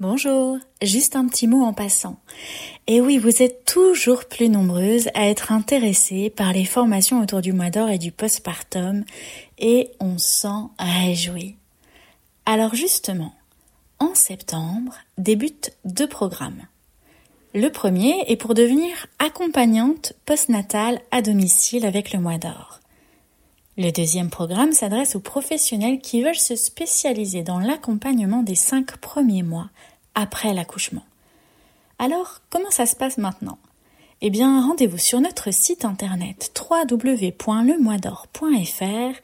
Bonjour, juste un petit mot en passant. Et oui, vous êtes toujours plus nombreuses à être intéressées par les formations autour du mois d'or et du postpartum, et on s'en réjouit. Alors justement, en septembre débutent deux programmes. Le premier est pour devenir accompagnante postnatale à domicile avec le mois d'or. Le deuxième programme s'adresse aux professionnels qui veulent se spécialiser dans l'accompagnement des cinq premiers mois après l'accouchement. Alors, comment ça se passe maintenant? Eh bien, rendez-vous sur notre site internet www.lemoisdor.fr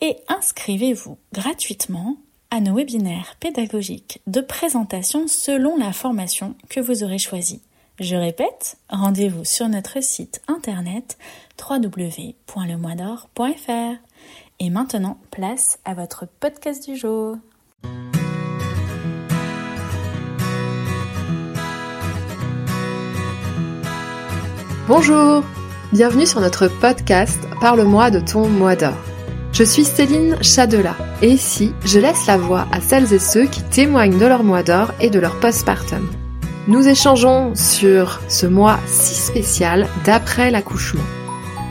et inscrivez-vous gratuitement à nos webinaires pédagogiques de présentation selon la formation que vous aurez choisie. Je répète, rendez-vous sur notre site internet www.lemoisdor.fr. Et maintenant, place à votre podcast du jour. Bonjour, bienvenue sur notre podcast Parle-moi de ton mois d'or. Je suis Céline Chadela et ici, je laisse la voix à celles et ceux qui témoignent de leur mois d'or et de leur postpartum. Nous échangeons sur ce mois si spécial d'après l'accouchement,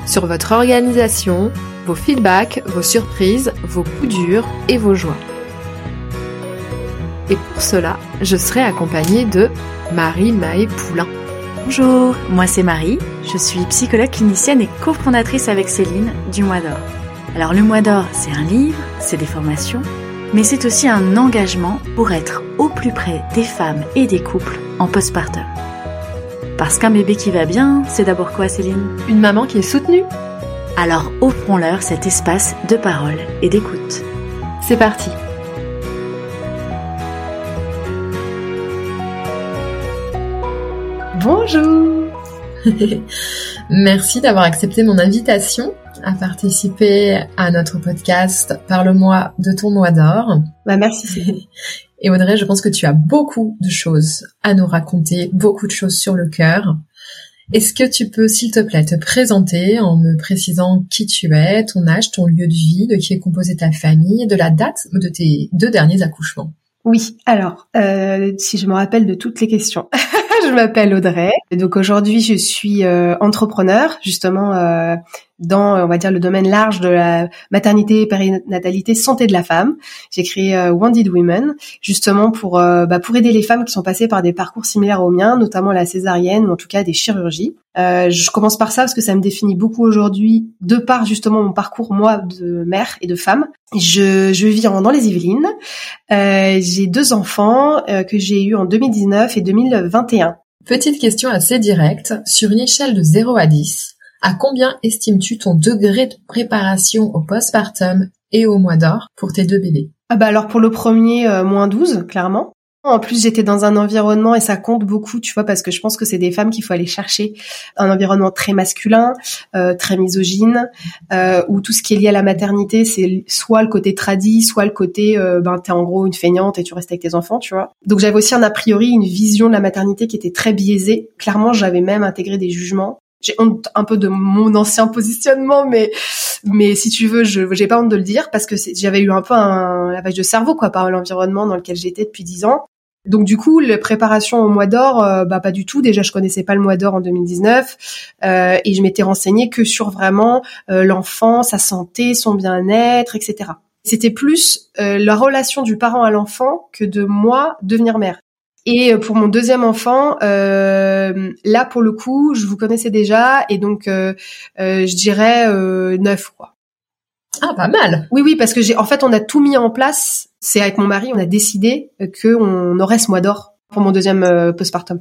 sur votre organisation, vos feedbacks, vos surprises, vos coups durs et vos joies. Et pour cela, je serai accompagnée de Marie Maë Poulain. Bonjour, moi c'est Marie, je suis psychologue clinicienne et cofondatrice avec Céline du Mois d'Or. Alors le Mois d'Or, c'est un livre, c'est des formations, mais c'est aussi un engagement pour être au plus près des femmes et des couples en postpartum. Parce qu'un bébé qui va bien, c'est d'abord quoi Céline? Une maman qui est soutenue. Alors offrons-leur cet espace de parole et d'écoute. C'est parti Bonjour Merci d'avoir accepté mon invitation à participer à notre podcast Parle-moi de ton mois d'or. Bah merci. Et Audrey, je pense que tu as beaucoup de choses à nous raconter, beaucoup de choses sur le cœur. Est-ce que tu peux, s'il te plaît, te présenter en me précisant qui tu es, ton âge, ton lieu de vie, de qui est composée ta famille, de la date de tes deux derniers accouchements? Oui, alors, euh, si je me rappelle de toutes les questions. je m'appelle Audrey. Donc aujourd'hui, je suis euh, entrepreneur, justement euh, dans, on va dire, le domaine large de la maternité, périnatalité, santé de la femme. J'ai créé euh, Wounded Women, justement pour euh, bah, pour aider les femmes qui sont passées par des parcours similaires aux miens, notamment la césarienne ou en tout cas des chirurgies. Euh, je commence par ça parce que ça me définit beaucoup aujourd'hui, de par justement mon parcours moi de mère et de femme. Je, je vis dans les Yvelines. Euh, j'ai deux enfants que j'ai eus en 2019 et 2021. Petite question assez directe, sur une échelle de 0 à 10, à combien estimes-tu ton degré de préparation au postpartum et au mois d'or pour tes deux bébés? Ah bah alors pour le premier, euh, moins 12, clairement. En plus, j'étais dans un environnement et ça compte beaucoup, tu vois, parce que je pense que c'est des femmes qu'il faut aller chercher un environnement très masculin, euh, très misogyne, euh, où tout ce qui est lié à la maternité, c'est soit le côté tradit, soit le côté, euh, ben t'es en gros une feignante et tu restes avec tes enfants, tu vois. Donc j'avais aussi un a priori, une vision de la maternité qui était très biaisée. Clairement, j'avais même intégré des jugements j'ai honte un peu de mon ancien positionnement, mais mais si tu veux, je j'ai pas honte de le dire parce que j'avais eu un peu un lavage de cerveau quoi par l'environnement dans lequel j'étais depuis dix ans. Donc du coup, la préparation au mois d'or, euh, bah pas du tout. Déjà, je connaissais pas le mois d'or en 2019 euh, et je m'étais renseignée que sur vraiment euh, l'enfant, sa santé, son bien-être, etc. C'était plus euh, la relation du parent à l'enfant que de moi devenir mère. Et pour mon deuxième enfant, euh, là pour le coup, je vous connaissais déjà et donc euh, euh, je dirais neuf quoi. Ah, pas mal. Oui, oui, parce que j'ai, en fait, on a tout mis en place. C'est avec mon mari, on a décidé que on aurait ce mois d'or pour mon deuxième postpartum.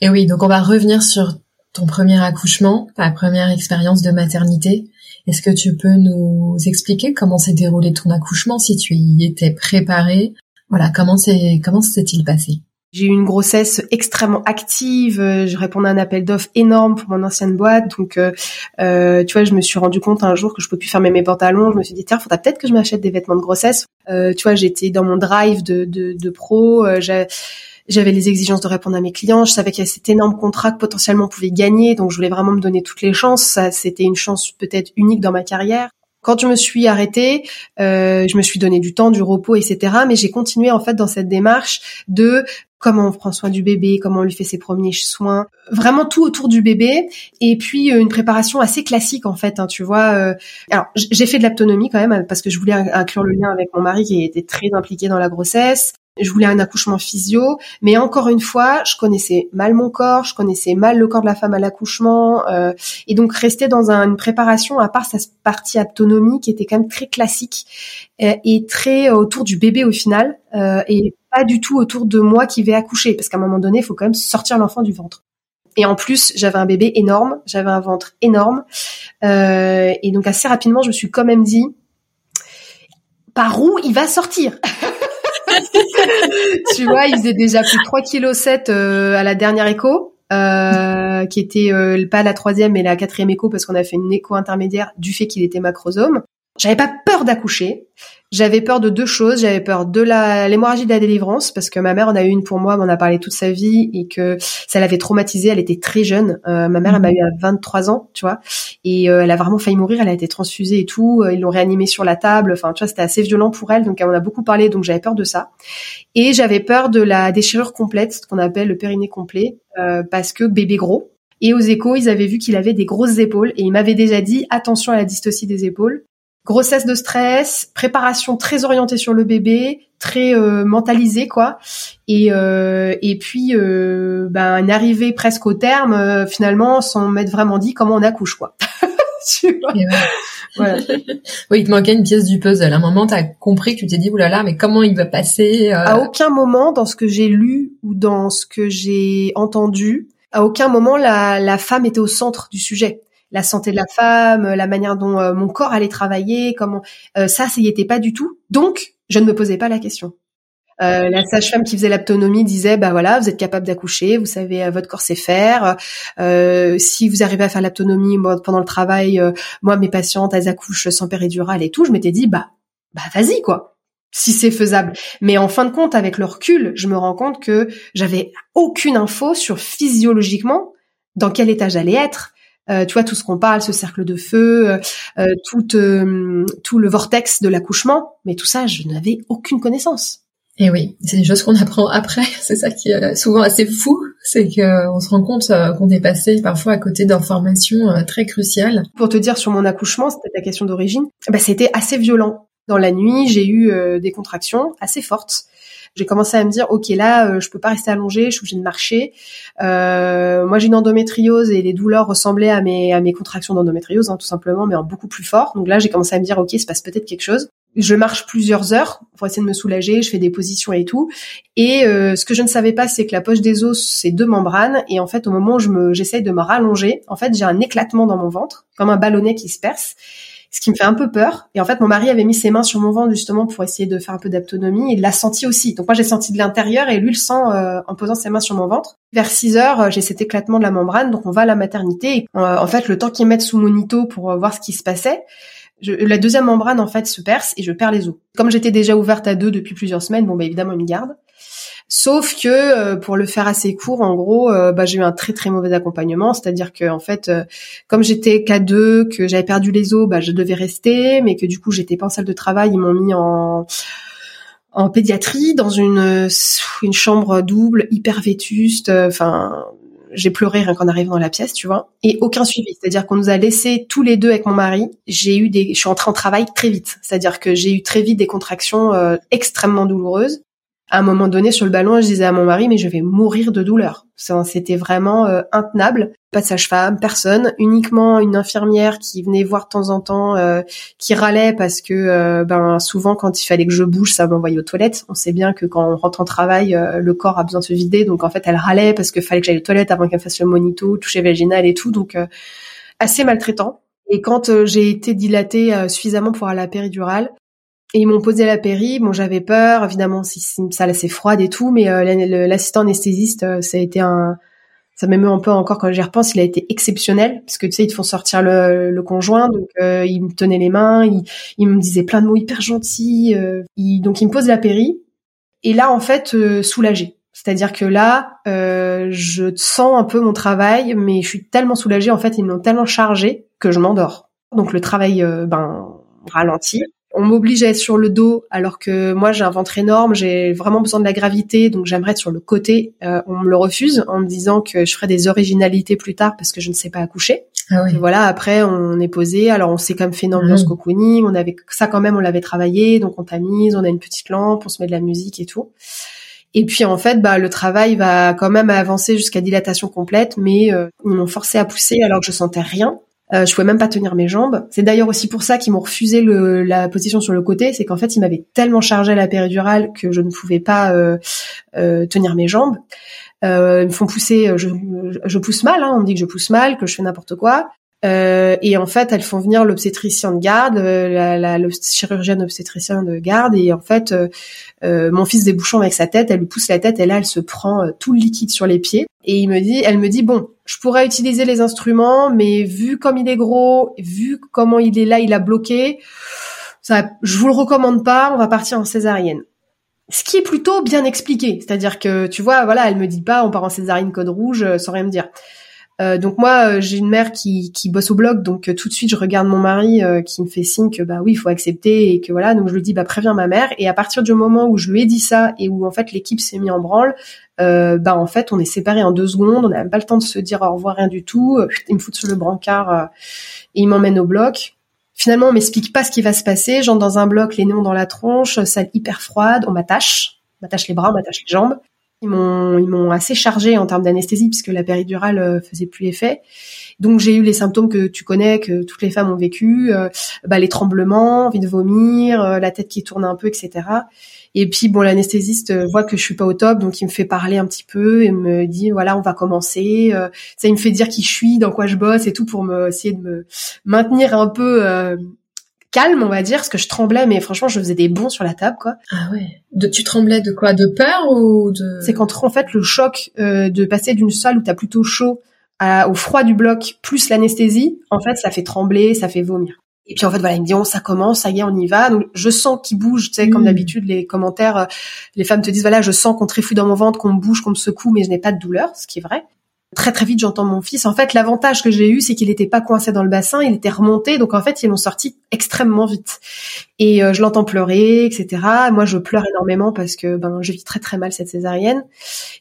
Et oui, donc on va revenir sur ton premier accouchement, ta première expérience de maternité. Est-ce que tu peux nous expliquer comment s'est déroulé ton accouchement, si tu y étais préparée? Voilà, comment c'est comment s'est-il passé? J'ai eu une grossesse extrêmement active. Euh, je répondais à un appel d'offres énorme pour mon ancienne boîte. Donc, euh, euh, tu vois, je me suis rendu compte un jour que je pouvais plus fermer mes pantalons. Je me suis dit, tiens, faudra peut-être que je m'achète des vêtements de grossesse. Euh, tu vois, j'étais dans mon drive de, de, de pro. Euh, j'avais les exigences de répondre à mes clients. Je savais qu'il y avait cet énorme contrat que potentiellement on pouvait gagner. Donc, je voulais vraiment me donner toutes les chances. Ça, c'était une chance peut-être unique dans ma carrière Quand je me suis arrêtée, euh, je me suis donné du temps, du repos, etc. Mais j'ai continué en fait dans cette démarche de comment on prend soin du bébé, comment on lui fait ses premiers soins, vraiment tout autour du bébé. Et puis euh, une préparation assez classique en fait, hein, tu vois. Euh. alors j'ai fait de l'autonomie quand même parce que je voulais inclure le lien avec mon mari qui était très impliqué dans la grossesse je voulais un accouchement physio, mais encore une fois, je connaissais mal mon corps, je connaissais mal le corps de la femme à l'accouchement, euh, et donc rester dans une préparation à part sa partie autonomie qui était quand même très classique et très autour du bébé au final, et pas du tout autour de moi qui vais accoucher, parce qu'à un moment donné, il faut quand même sortir l'enfant du ventre. Et en plus, j'avais un bébé énorme, j'avais un ventre énorme, et donc assez rapidement, je me suis quand même dit par où il va sortir? Tu vois, il faisait déjà plus de 3 kg 7 à la dernière écho. Euh, qui était euh, pas la troisième mais la quatrième écho parce qu'on a fait une écho intermédiaire du fait qu'il était macrosome. J'avais pas peur d'accoucher. J'avais peur de deux choses. J'avais peur de la l'hémorragie de la délivrance parce que ma mère en a eu une pour moi, m'en a parlé toute sa vie et que ça l'avait traumatisée. Elle était très jeune. Euh, ma mère, elle m'a eu à 23 ans, tu vois, et euh, elle a vraiment failli mourir. Elle a été transfusée et tout. Ils l'ont réanimée sur la table. Enfin, tu vois, c'était assez violent pour elle. Donc, elle en a beaucoup parlé. Donc, j'avais peur de ça. Et j'avais peur de la déchirure complète, ce qu'on appelle le périnée complet, euh, parce que bébé gros. Et aux échos, ils avaient vu qu'il avait des grosses épaules et il m'avait déjà dit attention à la dystocie des épaules grossesse de stress, préparation très orientée sur le bébé, très euh, mentalisée quoi, et euh, et puis euh, ben une arrivée presque au terme euh, finalement sans m'être vraiment dit comment on accouche quoi. tu vois voilà. oui, il te manquait une pièce du puzzle. À un moment, tu as compris que tu t'es dit, oulala, mais comment il va passer À aucun moment, dans ce que j'ai lu ou dans ce que j'ai entendu, à aucun moment, la, la femme était au centre du sujet la santé de la femme, la manière dont euh, mon corps allait travailler, comment euh, ça, ça y était pas du tout. Donc, je ne me posais pas la question. Euh, la sage-femme qui faisait l'autonomie disait bah voilà vous êtes capable d'accoucher vous savez votre corps sait faire si vous arrivez à faire l'autonomie pendant le travail moi mes patientes elles accouchent sans péridurale et tout je m'étais dit bah bah vas-y quoi si c'est faisable mais en fin de compte avec le recul je me rends compte que j'avais aucune info sur physiologiquement dans quel état j'allais être euh, tu vois tout ce qu'on parle, ce cercle de feu, euh, euh tout euh, tout le vortex de l'accouchement, mais tout ça, je n'avais aucune connaissance. Et oui, c'est des choses qu'on apprend après. C'est ça qui est souvent assez fou, c'est qu'on se rend compte qu'on est passé parfois à côté d'informations très cruciales. Pour te dire sur mon accouchement, c'était ta question d'origine, bah, c'était assez violent. Dans la nuit, j'ai eu des contractions assez fortes j'ai commencé à me dire ok là euh, je peux pas rester allongée, je suis obligée de marcher. Euh, moi j'ai une endométriose et les douleurs ressemblaient à mes à mes contractions d'endométriose hein, tout simplement, mais en beaucoup plus fort. Donc là j'ai commencé à me dire ok il se passe peut-être quelque chose. Je marche plusieurs heures pour essayer de me soulager, je fais des positions et tout. Et euh, ce que je ne savais pas, c'est que la poche des os, c'est deux membranes. Et en fait, au moment où je me, j'essaye de me rallonger, en fait, j'ai un éclatement dans mon ventre, comme un ballonnet qui se perce ce qui me fait un peu peur. Et en fait, mon mari avait mis ses mains sur mon ventre justement pour essayer de faire un peu d'autonomie il l'a senti aussi. Donc moi, j'ai senti de l'intérieur et lui le sent euh, en posant ses mains sur mon ventre. Vers 6 heures, euh, j'ai cet éclatement de la membrane, donc on va à la maternité. Et, euh, en fait, le temps qu'ils mettent sous monito pour voir ce qui se passait, la deuxième membrane en fait se perce et je perds les os. Comme j'étais déjà ouverte à deux depuis plusieurs semaines, bon bah évidemment ils me gardent. Sauf que euh, pour le faire assez court, en gros, euh, bah, j'ai eu un très très mauvais accompagnement, c'est-à-dire que en fait, euh, comme j'étais K2, que j'avais perdu les os, bah, je devais rester, mais que du coup j'étais pas en salle de travail, ils m'ont mis en en pédiatrie dans une une chambre double hyper vétuste, enfin j'ai pleuré rien qu'en arrivant dans la pièce, tu vois, et aucun suivi. C'est-à-dire qu'on nous a laissé tous les deux avec mon mari. J'ai eu des, je suis entrée en travail très vite. C'est-à-dire que j'ai eu très vite des contractions extrêmement douloureuses à un moment donné sur le ballon, je disais à mon mari mais je vais mourir de douleur. C'était vraiment euh, intenable. Pas de sage-femme, personne, uniquement une infirmière qui venait voir de temps en temps, euh, qui râlait parce que euh, ben souvent quand il fallait que je bouge, ça m'envoyait aux toilettes. On sait bien que quand on rentre en travail, le corps a besoin de se vider, donc en fait elle râlait parce que fallait que j'aille aux toilettes avant qu'elle fasse le monito, toucher vaginal et tout, donc assez maltraitant. Et quand j'ai été dilatée suffisamment pour aller à la péridurale, et ils m'ont posé la péri. Bon, j'avais peur, évidemment, si, une salle assez froide et tout, mais euh, l'assistant anesthésiste, euh, ça a été un, ça m'émeut un peu encore quand j'y repense. Il a été exceptionnel parce que tu sais, ils te font sortir le, le conjoint, donc euh, il me tenait les mains, il, il, me disait plein de mots hyper gentils. Euh, donc il me pose la péri. Et là, en fait, soulagé. C'est-à-dire que là, je sens un peu mon travail, mais je suis tellement soulagée. En fait, ils m'ont tellement chargé que je m'endors. Donc le travail, ben ralenti. On m'oblige à être sur le dos alors que moi j'ai un ventre énorme, j'ai vraiment besoin de la gravité, donc j'aimerais être sur le côté. Euh, on me le refuse en me disant que je ferai des originalités plus tard parce que je ne sais pas accoucher. Ah oui. voilà, après on est posé, alors on s'est quand même fait une ambiance mmh. cocooning, on avait ça quand même, on l'avait travaillé, donc on tamise, on a une petite lampe, on se met de la musique et tout. Et puis en fait, bah le travail va quand même avancer jusqu'à dilatation complète, mais euh, ils m'ont forcé à pousser alors que je sentais rien. Euh, je pouvais même pas tenir mes jambes. C'est d'ailleurs aussi pour ça qu'ils m'ont refusé la position sur le côté, c'est qu'en fait ils m'avaient tellement chargé la péridurale que je ne pouvais pas euh, euh, tenir mes jambes. Ils me font pousser, je, je pousse mal, hein, on me dit que je pousse mal, que je fais n'importe quoi. Euh, et en fait, elles font venir l'obstétricien de garde, euh, la, la le chirurgienne obstétricien de garde, et en fait, euh, euh, mon fils débouchant avec sa tête, elle lui pousse la tête, et là, elle se prend tout le liquide sur les pieds. Et il me dit, elle me dit, bon, je pourrais utiliser les instruments, mais vu comme il est gros, vu comment il est là, il a bloqué, ça, je vous le recommande pas, on va partir en césarienne. Ce qui est plutôt bien expliqué, c'est-à-dire que tu vois, voilà, elle me dit pas, on part en césarienne code rouge, sans rien me dire. Euh, donc moi, euh, j'ai une mère qui, qui bosse au blog, donc euh, tout de suite je regarde mon mari qui me fait signe que bah oui, il faut accepter et que voilà. Donc je lui dis bah préviens ma mère. Et à partir du moment où je lui ai dit ça et où en fait l'équipe s'est mis en branle, bah en fait on est séparés en deux secondes. On n'a même pas le temps de se dire au revoir rien du tout. Il me fout sur le brancard et il m'emmène au bloc. Finalement, on m'explique pas ce qui va se passer. J'entre dans un bloc, les néons dans la tronche, salle hyper froide. On m'attache, m'attache les bras, on m'attache les jambes. Ils m'ont ils m'ont assez chargé en termes d'anesthésie puisque la péridurale euh, faisait plus effet. Donc j'ai eu les symptômes que tu connais, que toutes les femmes ont vécu, euh, bah, les tremblements, envie de vomir, euh, la tête qui tourne un peu, etc. Et puis bon, l'anesthésiste voit que je suis pas au top, donc il me fait parler un petit peu et me dit voilà, on va commencer. ça, il me fait dire qui je suis, dans quoi je bosse et tout pour me essayer de me maintenir un peu calme, on va dire, parce que je tremblais, mais franchement, je faisais des bons sur la table, quoi. Ah ouais. De, tu tremblais de quoi? De peur ou de? C'est qu'entre en fait le choc euh, de passer d'une salle où t'as plutôt chaud à, au froid du bloc plus l'anesthésie, en fait, ça fait trembler, ça fait vomir. Et puis en fait voilà, il me dit on ça commence, ça y est, on y va. Donc je sens qu'il bouge, tu sais, comme hmm. d'habitude les commentaires, euh, les femmes te disent voilà, je sens qu'on tréfouille dans mon ventre, qu'on me bouge, qu'on me secoue, mais je n'ai pas de douleur, ce qui est vrai très très vite j'entends mon fils. En fait, l'avantage que j'ai eu, c'est qu'il n'était pas coincé dans le bassin, il était remonté, donc en fait ils l'ont sorti extrêmement vite. Et euh, je l'entends pleurer, etc. Moi, je pleure énormément parce que ben je vis très très mal cette césarienne.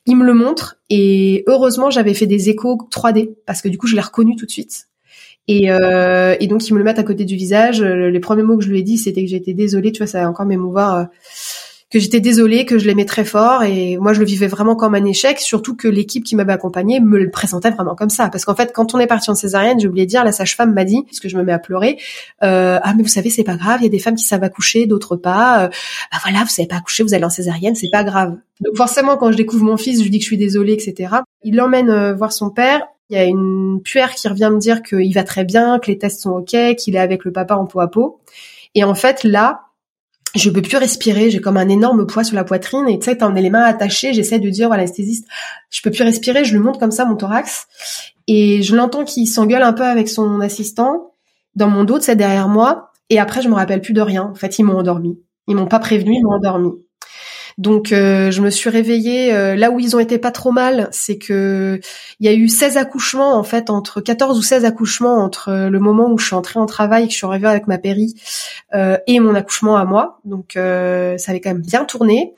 Il me le montre et heureusement j'avais fait des échos 3D parce que du coup je l'ai reconnu tout de suite. Et, euh, et donc ils me le mettent à côté du visage. Les premiers mots que je lui ai dit, c'était que j'étais désolée. Tu vois, ça va encore m'émouvoir. Que j'étais désolée, que je l'aimais très fort et moi je le vivais vraiment comme un échec, surtout que l'équipe qui m'avait accompagnée me le présentait vraiment comme ça. Parce qu'en fait, quand on est parti en césarienne, j'ai oublié de dire, la sage-femme m'a dit, puisque je me mets à pleurer, euh, ah mais vous savez c'est pas grave, il y a des femmes qui savent accoucher, d'autres pas. Euh, bah voilà, vous savez pas accoucher, vous allez en césarienne, c'est pas grave. Donc forcément, quand je découvre mon fils, je lui dis que je suis désolée, etc. Il l'emmène euh, voir son père. Il y a une puère qui revient me dire qu'il va très bien, que les tests sont ok, qu'il est avec le papa en peau à peau. Et en fait, là, je peux plus respirer, j'ai comme un énorme poids sur la poitrine et tu sais, t'en as les mains attachées, j'essaie de dire à l'anesthésiste, je peux plus respirer, je lui montre comme ça mon thorax et je l'entends qui s'engueule un peu avec son assistant dans mon dos, c'est derrière moi et après je me rappelle plus de rien. En fait, ils m'ont endormi. Ils m'ont pas prévenu, ils m'ont endormi. Donc euh, je me suis réveillée euh, là où ils ont été pas trop mal, c'est que il y a eu 16 accouchements en fait entre 14 ou 16 accouchements entre euh, le moment où je suis entrée en travail que je suis arrivée avec ma péri et mon accouchement à moi. Donc ça avait quand même bien tourné.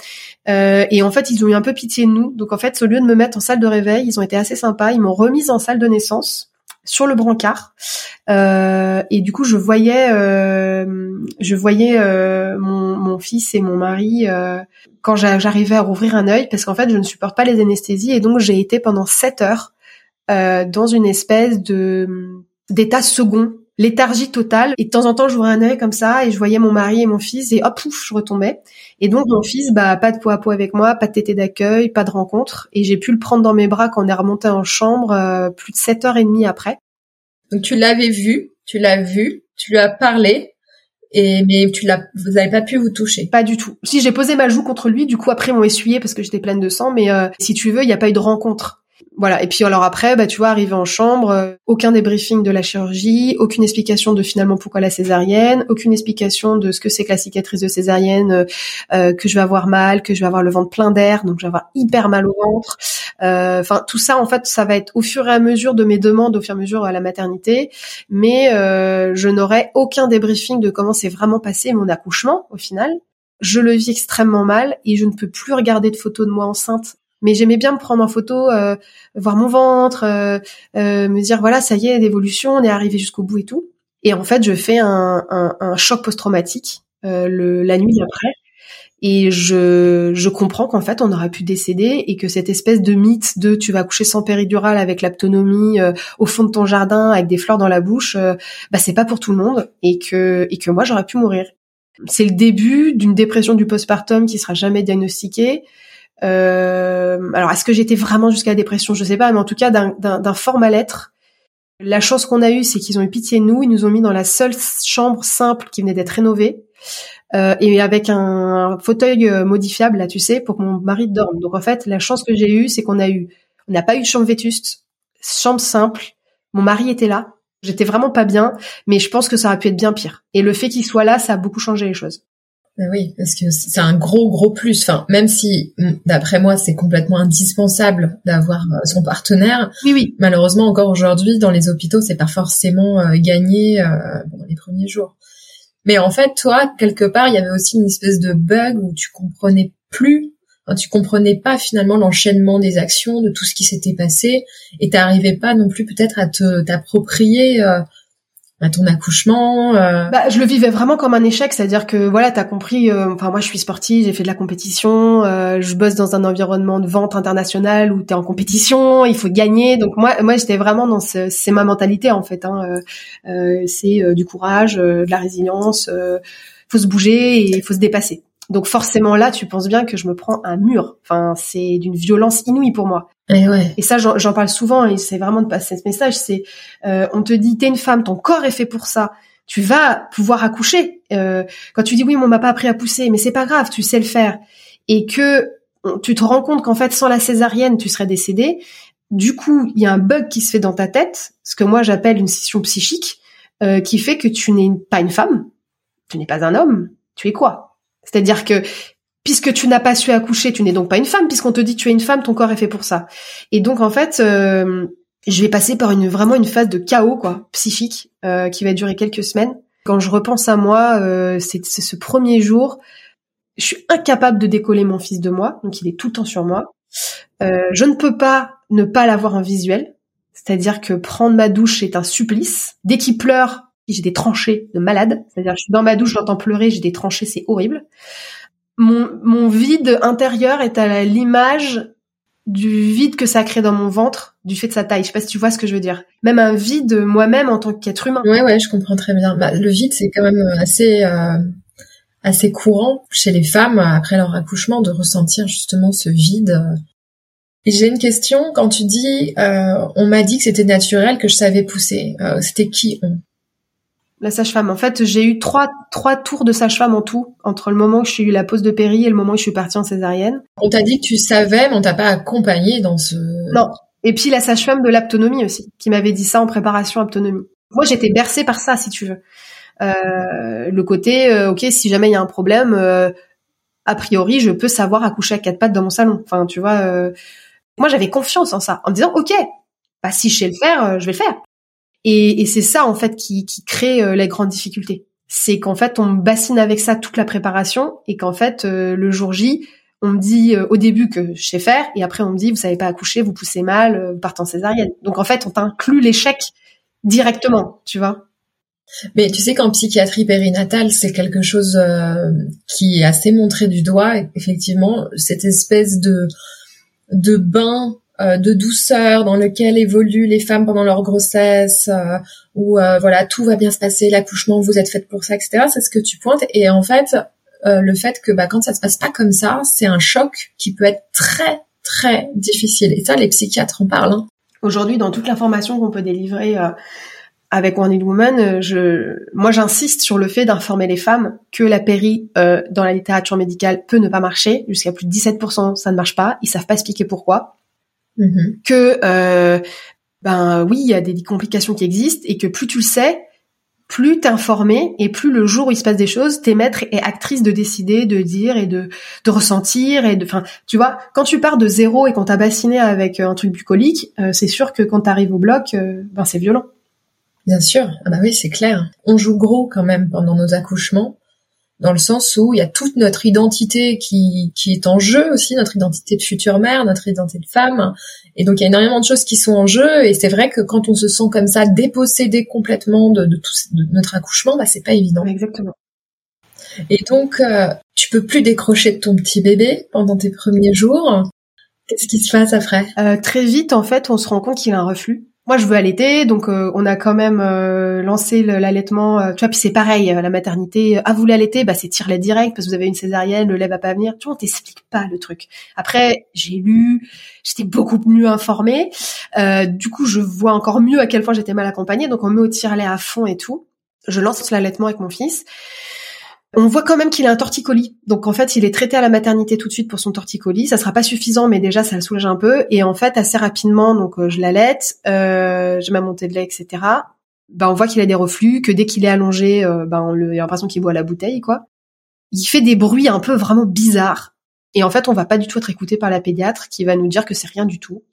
et en fait, ils ont eu un peu pitié de nous. Donc en fait, au lieu de me mettre en salle de réveil, ils ont été assez sympas, ils m'ont remise en salle de naissance sur le brancard. Euh, et du coup je voyais euh, je voyais euh, mon, mon, fils et mon mari quand j'arrivais à rouvrir un œil parce qu'en fait je ne supporte pas les anesthésies. Et donc j'ai été pendant sept heures dans une espèce de d'état second léthargie totale. Et de temps en temps j'ouvrais un œil comme ça et je voyais mon mari et mon fils et hop pouf je retombais. Et donc mon fils bah pas de peau à peau avec moi pas de tété d'accueil pas de rencontre. Et j'ai pu le prendre dans mes bras quand on est remonté en chambre euh, plus de 7 heures et demie après. Donc tu l'avais vu tu l'as vu tu lui as parlé et mais tu l'as vous n'avez pas pu vous toucher. Pas du tout. Si j'ai posé ma joue contre lui du coup après ils m'ont essuyé parce que j'étais pleine de sang mais euh, si tu veux il n'y a pas eu de rencontre voilà. Et puis alors après, bah tu vois, arrivé en chambre, euh, aucun débriefing de la chirurgie, aucune explication de finalement pourquoi la césarienne, aucune explication de ce que c'est que la cicatrice de césarienne, euh, euh, que je vais avoir mal, que je vais avoir le ventre plein d'air, donc je vais avoir hyper mal au ventre. Enfin, tout ça, en fait, ça va être au fur et à mesure de mes demandes, au fur et à mesure à la maternité. Mais je n'aurai aucun débriefing de comment s'est vraiment passé mon accouchement au final. Je le vis extrêmement mal et je ne peux plus regarder de photos de moi enceinte mais j'aimais bien me prendre en photo, euh, voir mon ventre, euh, euh, me dire voilà ça y est l'évolution, on est arrivé jusqu'au bout et tout. Et en fait je fais un, un, un choc post-traumatique le, la nuit d'après et je, je comprends qu'en fait on aurait pu décéder et que cette espèce de mythe de tu vas coucher sans péridurale avec l'aptonomie au fond de ton jardin avec des fleurs dans la bouche, bah c'est pas pour tout le monde et que et que moi j'aurais pu mourir. C'est le début d'une dépression du postpartum qui sera jamais diagnostiquée euh, alors, est-ce que j'étais vraiment jusqu'à la dépression? Je sais pas, mais en tout cas, d'un fort mal-être. La chance qu'on a eue, c'est qu'ils ont eu pitié de nous. Ils nous ont mis dans la seule chambre simple qui venait d'être rénovée. Euh, et avec un fauteuil euh, modifiable, là, tu sais, pour que mon mari dorme. Donc, en fait, la chance que j'ai eue, c'est qu'on a eu... On n'a pas eu de chambre vétuste, chambre simple. Mon mari était là. J'étais vraiment pas bien, mais je pense que ça aurait pu être bien pire. Et le fait qu'il soit là, ça a beaucoup changé les choses. Oui, parce que c'est un gros gros plus. Enfin, même si, d'après moi, c'est complètement indispensable d'avoir euh, son partenaire. Oui, oui. Malheureusement, encore aujourd'hui, dans les hôpitaux, c'est pas forcément euh, gagné euh, bon, les premiers jours. Mais en fait, toi, quelque part, il y avait aussi une espèce de bug où tu comprenais plus, enfin, tu comprenais pas finalement l'enchaînement des actions, de tout ce qui s'était passé, et t'arrivais pas non plus peut-être à te t'approprier à ton accouchement euh... bah, je le vivais vraiment comme un échec c'est-à-dire que voilà t'as compris euh, enfin moi je suis sportive j'ai fait de la compétition euh, je bosse dans un environnement de vente internationale où t'es en compétition il faut gagner donc moi moi j'étais vraiment dans ce, c'est ma mentalité en fait hein. Euh, c'est du courage de la résilience faut se bouger et faut se dépasser donc forcément là, tu penses bien que je me prends un mur. Enfin, c'est d'une violence inouïe pour moi. Et, eh ouais. et ça, j'en parle souvent et c'est vraiment de passer ce message. C'est, euh, on te dit, t'es une femme, ton corps est fait pour ça. Tu vas pouvoir accoucher. Euh, quand tu dis oui, on m'a pas appris à pousser, mais c'est pas grave, tu sais le faire. Et que tu te rends compte qu'en fait, sans la césarienne, tu serais décédée. Du coup, il y a un bug qui se fait dans ta tête, ce que moi j'appelle une scission psychique, euh, qui fait que tu n'es pas une femme, tu n'es pas un homme, tu es quoi? C'est-à-dire que puisque tu n'as pas su accoucher, tu n'es donc pas une femme, puisqu'on te dit tu es une femme, ton corps est fait pour ça. Et donc en fait, euh, je vais passer par une vraiment une phase de chaos quoi, psychique, euh, qui va durer quelques semaines. Quand je repense à moi, euh, c'est ce premier jour, je suis incapable de décoller mon fils de moi, donc il est tout le temps sur moi. je ne peux pas ne pas l'avoir en visuel, c'est-à-dire que prendre ma douche est un supplice. Dès qu'il pleure, j'ai des tranchées de malade. C'est-à-dire, je suis dans ma douche, j'entends pleurer, j'ai des tranchées, c'est horrible. Mon, mon vide intérieur est à l'image du vide que ça crée dans mon ventre du fait de sa taille. Je sais pas si tu vois ce que je veux dire. Même un vide moi-même en tant qu'être humain. Ouais, ouais, je comprends très bien. Bah, le vide, c'est quand même assez euh, assez courant chez les femmes après leur accouchement de ressentir justement ce vide. J'ai une question. Quand tu dis, euh, on m'a dit que c'était naturel, que je savais pousser. Euh, c'était qui on? La sage-femme. En fait, j'ai eu trois trois tours de sage-femme en tout entre le moment où j'ai eu la pause de péri et le moment où je suis partie en césarienne. On t'a dit que tu savais, mais on t'a pas accompagné dans ce. Non. Et puis la sage-femme de l'aptonomie aussi, qui m'avait dit ça en préparation aptonomie. Moi, j'étais bercée par ça, si tu veux. Euh, le côté, euh, ok, si jamais il y a un problème, euh, a priori, je peux savoir accoucher à quatre pattes dans mon salon. Enfin, tu vois. Euh, moi, j'avais confiance en ça, en me disant, ok, bah si je sais le faire, je vais le faire. Et, c'est ça en fait qui, crée euh, les grandes difficultés. C'est qu'en fait on bassine avec ça toute la préparation et qu'en fait euh, le jour J on me dit euh, au début que je sais faire et après on me dit vous savez pas accoucher, vous poussez mal, vous partez en césarienne. Donc en fait on t'inclut l'échec directement, tu vois. Mais tu sais qu'en psychiatrie périnatale, c'est quelque chose qui est assez montré du doigt. Effectivement, cette espèce de de bain euh, de douceur dans lequel évoluent les femmes pendant leur grossesse, euh, où euh, voilà tout va bien se passer, l'accouchement vous êtes faite pour ça, etc. C'est ce que tu pointes. Et en fait, le fait que bah, quand ça se passe pas comme ça, c'est un choc qui peut être très très difficile. Et ça, les psychiatres en parlent. Hein. Aujourd'hui, dans toute l'information qu'on peut délivrer avec One Woman, je, moi j'insiste sur le fait d'informer les femmes que la péri dans la littérature médicale peut ne pas marcher. Jusqu'à plus de 17%, ça ne marche pas. Ils savent pas expliquer pourquoi. Mm-hmm. que euh, ben oui, il y a des complications qui existent et que plus tu le sais, plus t'es informé et plus le jour où il se passe des choses, t'es maître et actrice de décider, de dire et de, de ressentir et de, enfin, tu vois, quand tu pars de zéro et qu'on t'a bassiné avec euh, un truc bucolique, euh, c'est sûr que quand t'arrives au bloc, euh, ben c'est violent. Bien sûr, ah bah oui, c'est clair. On joue gros quand même pendant nos accouchements dans le sens où il y a toute notre identité qui, qui est en jeu aussi, notre identité de future mère, notre identité de femme. Et donc il y a énormément de choses qui sont en jeu. Et c'est vrai que quand on se sent comme ça dépossédé complètement de, de tout de notre accouchement, bah c'est pas évident. Exactement. Et donc euh, tu peux plus décrocher de ton petit bébé pendant tes premiers jours. Qu'est-ce qui se passe après? Euh, Très vite, en fait, on se rend compte qu'il a un reflux moi je veux allaiter, donc euh, on a quand même euh, lancé l'allaitement. Euh, tu vois, puis c'est pareil, la maternité. Ah vous allaiter, bah c'est tire-lait direct parce que vous avez une césarienne, le lait va pas venir. Tu vois, on t'explique pas le truc. Après, j'ai lu, j'étais beaucoup mieux informée. du coup, je vois encore mieux à quel point j'étais mal accompagnée. Donc on met au tire-lait à fond et tout. Je lance l'allaitement avec mon fils. On voit quand même qu'il a un torticolis. Donc en fait, il est traité à la maternité tout de suite pour son torticolis. Ça sera pas suffisant, mais déjà ça le soulage un peu. Et en fait, assez rapidement, donc euh, je l'allaite, euh, je mets montée de lait, etc. Ben on voit qu'il a des reflux, que dès qu'il est allongé, euh, ben on le, a l'impression qu'il boit la bouteille, quoi. Il fait des bruits un peu vraiment bizarres. Et en fait, on va pas du tout être écouté par la pédiatre qui va nous dire que c'est rien du tout.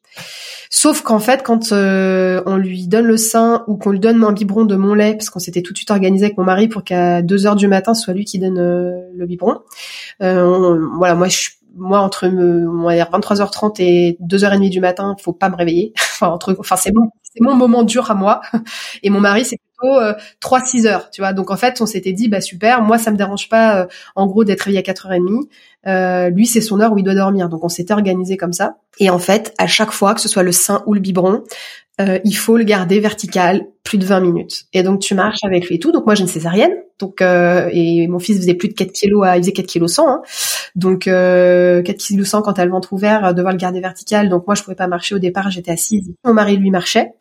Sauf qu'en fait, quand euh, on lui donne le sein ou qu'on lui donne un biberon de mon lait, parce qu'on s'était tout de suite organisé avec mon mari pour qu'à 2 heures du matin, ce soit lui qui donne euh, le biberon. Euh, voilà, moi, moi entre me, 23h30 et 2h30 du matin, faut pas me réveiller. enfin, entre, enfin, c'est bon, c'est mon moment dur à moi. Et mon mari, c'est plutôt euh, 3-6 heures, tu vois. Donc en fait, on s'était dit, bah super, moi ça me dérange pas, euh, en gros, d'être réveillé à 4h30. Euh, lui, c'est son heure où il doit dormir. Donc on s'était organisé comme ça. Et en fait, à chaque fois, que ce soit le sein ou le biberon, euh, il faut le garder vertical plus de 20 minutes. Et donc tu marches avec lui et tout. Donc moi j'ai une césarienne. Donc euh, et mon fils faisait plus de 4 kilos, à, il faisait 4 kilos 100. Hein. Donc euh, 4 kilos 100 quand elle le ventre ouvert, euh, devoir le garder vertical. Donc moi je pouvais pas marcher au départ, j'étais assise. Mon mari lui marchait.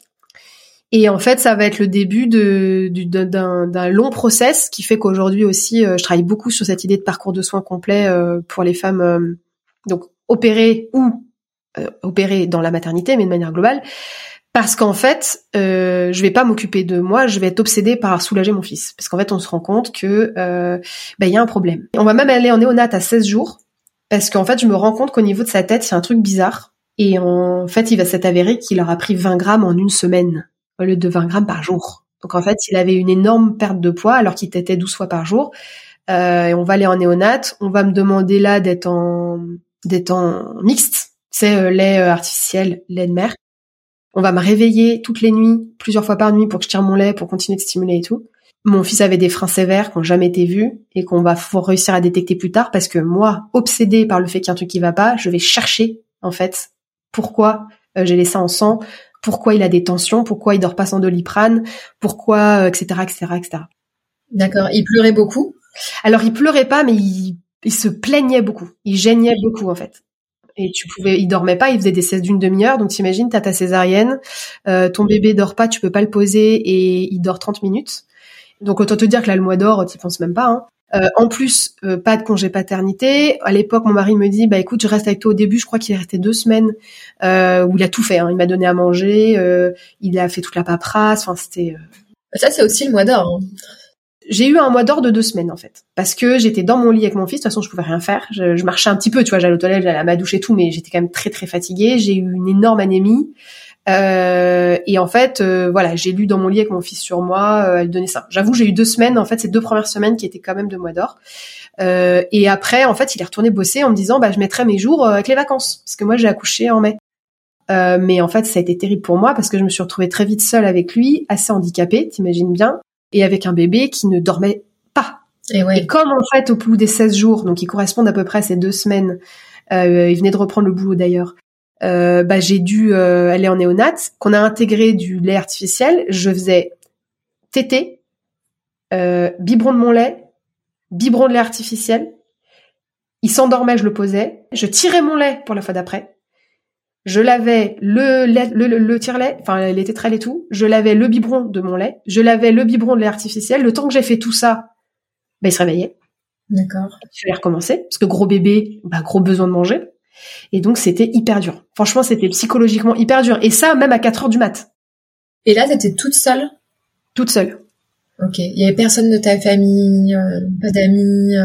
Et en fait, ça va être le début de, d'un, long process qui fait qu'aujourd'hui aussi, euh, je travaille beaucoup sur cette idée de parcours de soins complet euh, pour les femmes, donc opérées ou opérées dans la maternité, mais de manière globale, parce qu'en fait, euh, je vais pas m'occuper de moi, je vais être obsédée par soulager mon fils, parce qu'en fait, on se rend compte que ben, il y a un problème. On va même aller en néonat à 16 jours, parce qu'en fait, je me rends compte qu'au niveau de sa tête, c'est un truc bizarre. Et en fait, il va s'être avéré qu'il aura pris 20 grammes en une semaine au lieu de 20 grammes par jour. Donc en fait, il avait une énorme perte de poids alors qu'il tétait 12 fois par jour. Euh, et on va aller en néonat. On va me demander là d'être en d'être en mixte, c'est euh, lait euh, artificiel, lait de mer. On va me réveiller toutes les nuits, plusieurs fois par nuit pour que je tire mon lait pour continuer de stimuler et tout. Mon fils avait des freins sévères qui n'ont jamais été vus et qu'on va réussir à détecter plus tard parce que moi, obsédée par le fait qu'il y a un truc qui va pas, je vais chercher en fait pourquoi j'ai laissé en sang, pourquoi il a des tensions, pourquoi il dort pas sans doliprane, pourquoi, etc., etc., etc. D'accord. Il pleurait beaucoup? Alors il pleurait pas, mais il, se plaignait beaucoup. Il gênait beaucoup en fait. Et tu pouvais, il dormait pas, il faisait des cesses d'une demi-heure. Donc t'imagines, t'as ta césarienne, euh, ton bébé dort pas, tu peux pas le poser et il dort 30 minutes. Donc autant te dire que là le mois d'or, tu penses même pas. Hein. Euh, en plus, euh, pas de congé paternité. À l'époque, mon mari me dit, bah écoute, je reste avec toi au début. Je crois qu'il est resté deux semaines euh, où il a tout fait. Hein. Il m'a donné à manger, il a fait toute la paperasse. Enfin, c'était. Ça, c'est aussi le mois d'or. Hein. J'ai eu un mois d'or de deux semaines en fait, parce que j'étais dans mon lit avec mon fils. De toute façon, je pouvais rien faire. Je, marchais un petit peu, tu vois, j'allais aux toilettes, j'allais à ma douche et tout, mais j'étais quand même très très fatiguée. J'ai eu une énorme anémie. Euh, et en fait, euh, voilà, j'ai lu dans mon lit avec mon fils sur moi, euh, elle donnait ça. J'avoue, j'ai eu deux semaines, en fait, ces deux premières semaines qui étaient quand même de mois d'or. et après, en fait, il est retourné bosser en me disant, bah, je mettrai mes jours avec les vacances, parce que moi, j'ai accouché en mai. mais en fait, ça a été terrible pour moi parce que je me suis retrouvée très vite seule avec lui, assez handicapée, t'imagines bien, et avec un bébé qui ne dormait pas. Et, ouais. et comme en fait, au bout des 16 jours, donc ils correspondent à peu près à ces deux semaines, il venait de reprendre le boulot d'ailleurs, euh, bah, j'ai dû euh, aller en néonat, qu'on a intégré du lait artificiel. Je faisais tété, euh, biberon de mon lait, biberon de lait artificiel. Il s'endormait, je le posais. Je tirais mon lait pour la fois d'après. Je lavais le lait, le, le, tire-lait, enfin les tétrales et tout. Je lavais le biberon de mon lait. Je lavais le biberon de lait artificiel. Le temps que j'ai fait tout ça, bah, il se réveillait. D'accord. Je vais recommencer parce que gros bébé, bah, gros besoin de manger. Et donc c'était hyper dur. Franchement, c'était psychologiquement hyper dur. Et ça, même à 4 heures du mat. Et là, t'étais toute seule? Toute seule. Ok. Il y avait personne de ta famille, pas d'amis.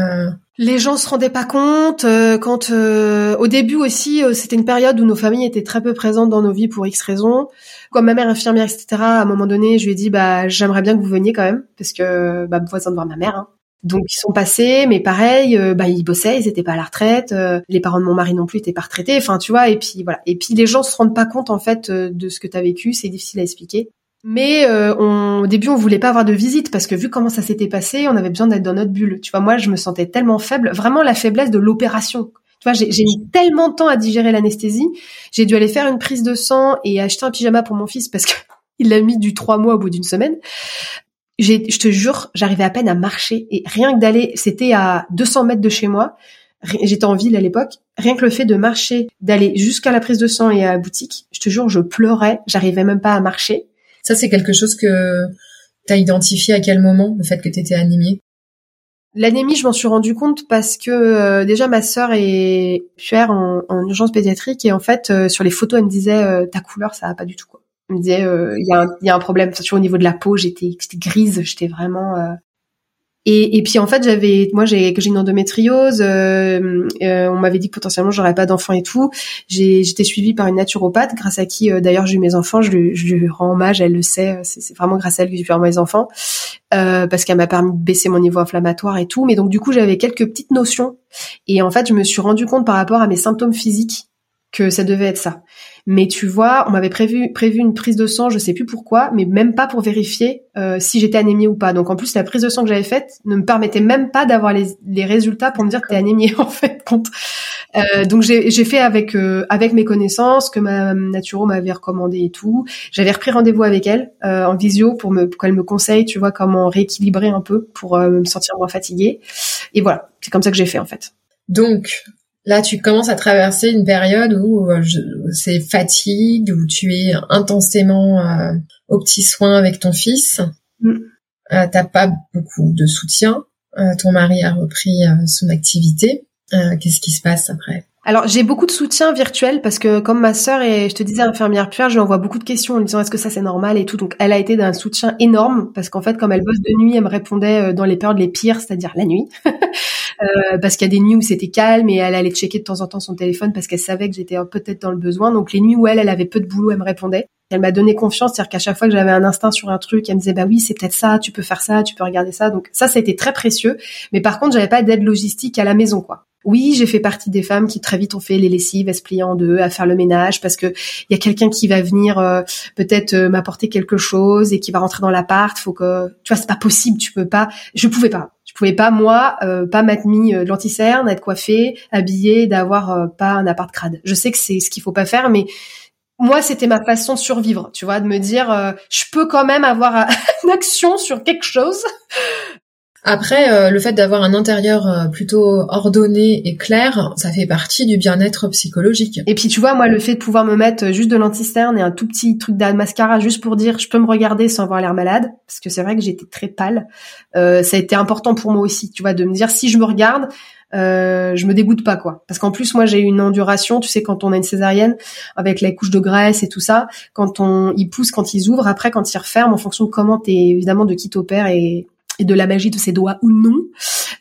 Les gens se rendaient pas compte quand au début aussi c'était une période où nos familles étaient très peu présentes dans nos vies pour X raisons. Comme ma mère infirmière etc. À un moment donné je lui ai dit bah j'aimerais bien que vous veniez quand même parce que bah besoin de voir ma mère. Hein. Donc ils sont passés, mais pareil, euh, bah ils bossaient, ils étaient pas à la retraite, euh, les parents de mon mari non plus étaient pas retraités, enfin tu vois, et puis voilà. Et puis les gens se rendent pas compte en fait euh, de ce que tu as vécu, c'est difficile à expliquer. Mais on, au début on voulait pas avoir de visite parce que vu comment ça s'était passé, on avait besoin d'être dans notre bulle. Tu vois, moi je me sentais tellement faible, vraiment la faiblesse de l'opération. Tu vois, j'ai mis tellement de temps à digérer l'anesthésie, j'ai dû aller faire une prise de sang et acheter un pyjama pour mon fils parce que il l'a mis du trois mois au bout d'une semaine je te jure, j'arrivais à peine à marcher et rien que d'aller, c'était à 200 mètres de chez moi. J'étais en ville à l'époque. Rien que le fait de marcher, d'aller jusqu'à la prise de sang et à la boutique, je te jure, je pleurais. J'arrivais même pas à marcher. Ça, c'est quelque chose que t'as identifié à quel moment, le fait que t'étais anémie L'anémie, je m'en suis rendu compte parce que euh, déjà ma sœur est chère en, en, urgence pédiatrique et en fait euh, sur les photos elle me disait euh, ta couleur ça va pas du tout quoi me disait il y, a un, y a un problème. Surtout au niveau de la peau j'étais grise. J'étais vraiment et, et puis en fait j'avais moi j'ai j'ai une endométriose euh, on m'avait dit que potentiellement j'aurais pas d'enfants et tout. J'étais suivie par une naturopathe grâce à qui d'ailleurs j'ai eu mes enfants. Je, lui, je lui rends hommage elle le sait c'est vraiment grâce à elle que j'ai pu avoir mes enfants parce qu'elle m'a permis de baisser mon niveau inflammatoire et tout. Mais donc du coup j'avais quelques petites notions. Et en fait je me suis rendu compte par rapport à mes symptômes physiques que ça devait être ça. Mais tu vois, on m'avait prévu prévu une prise de sang, je sais plus pourquoi, mais même pas pour vérifier euh, si j'étais anémie ou pas. Donc en plus la prise de sang que j'avais faite ne me permettait même pas d'avoir les, les, résultats pour me dire que t'es anémie en fait. Euh, donc j'ai fait avec euh, avec mes connaissances que ma naturo m'avait recommandé et tout. J'avais repris rendez-vous avec elle euh, en visio pour me qu'elle me conseille, tu vois, comment rééquilibrer un peu pour euh, me sentir moins fatiguée. Et voilà, c'est comme ça que j'ai fait en fait. Donc, Là, tu commences à traverser une période où euh, c'est fatigue, où tu es intensément euh, au petit soin avec ton fils. Mm. Euh, T'as pas beaucoup de soutien. Euh, ton mari a repris son activité. Qu'est-ce qui se passe après? Alors j'ai beaucoup de soutien virtuel parce que comme ma sœur est, je te disais, infirmière puère, je lui envoie beaucoup de questions en disant est-ce que ça c'est normal et tout. Donc elle a été d'un soutien énorme parce qu'en fait comme elle bosse de nuit, elle me répondait dans les périodes les pires, c'est-à-dire la nuit. Euh, parce qu'il y a des nuits où c'était calme et elle allait checker de temps en temps son téléphone parce qu'elle savait que j'étais peut-être dans le besoin. Donc les nuits où elle, elle avait peu de boulot, elle me répondait. Elle m'a donné confiance, c'est-à-dire qu'à chaque fois que j'avais un instinct sur un truc, elle me disait bah oui c'est peut-être ça, tu peux faire ça, tu peux regarder ça. Donc ça, ça a été très précieux. Mais par contre, j'avais pas d'aide logistique à la maison, quoi. Oui, j'ai fait partie des femmes qui très vite ont fait les lessives, à se plier en deux, à faire le ménage, parce que il y a quelqu'un qui va venir euh, peut-être euh, m'apporter quelque chose et qui va rentrer dans l'appart. Faut que, tu vois, c'est pas possible, tu peux pas. Je pouvais pas. Je pouvais pas moi, euh, pas m'être mis de l'anticerne, être coiffée, habillée, d'avoir pas un appart crade. Je sais que c'est ce qu'il faut pas faire, mais moi, c'était ma façon de survivre, tu vois, de me dire, je peux quand même avoir une action sur quelque chose après, euh, le fait d'avoir un intérieur euh, plutôt ordonné et clair, ça fait partie du bien-être psychologique. Et puis tu vois, moi, le fait de pouvoir me mettre juste de l'antisterne et un tout petit truc de mascara juste pour dire je peux me regarder sans avoir l'air malade, parce que c'est vrai que j'étais très pâle, euh, ça a été important pour moi aussi, tu vois, de me dire si je me regarde, euh, je me dégoûte pas quoi. Parce qu'en plus moi j'ai une enduration, tu sais quand on a une césarienne avec les couches de graisse et tout ça, quand on ils poussent, quand ils ouvrent, après quand ils referment en fonction de comment t'es évidemment de qui t'opère et et de la magie de ses doigts ou non,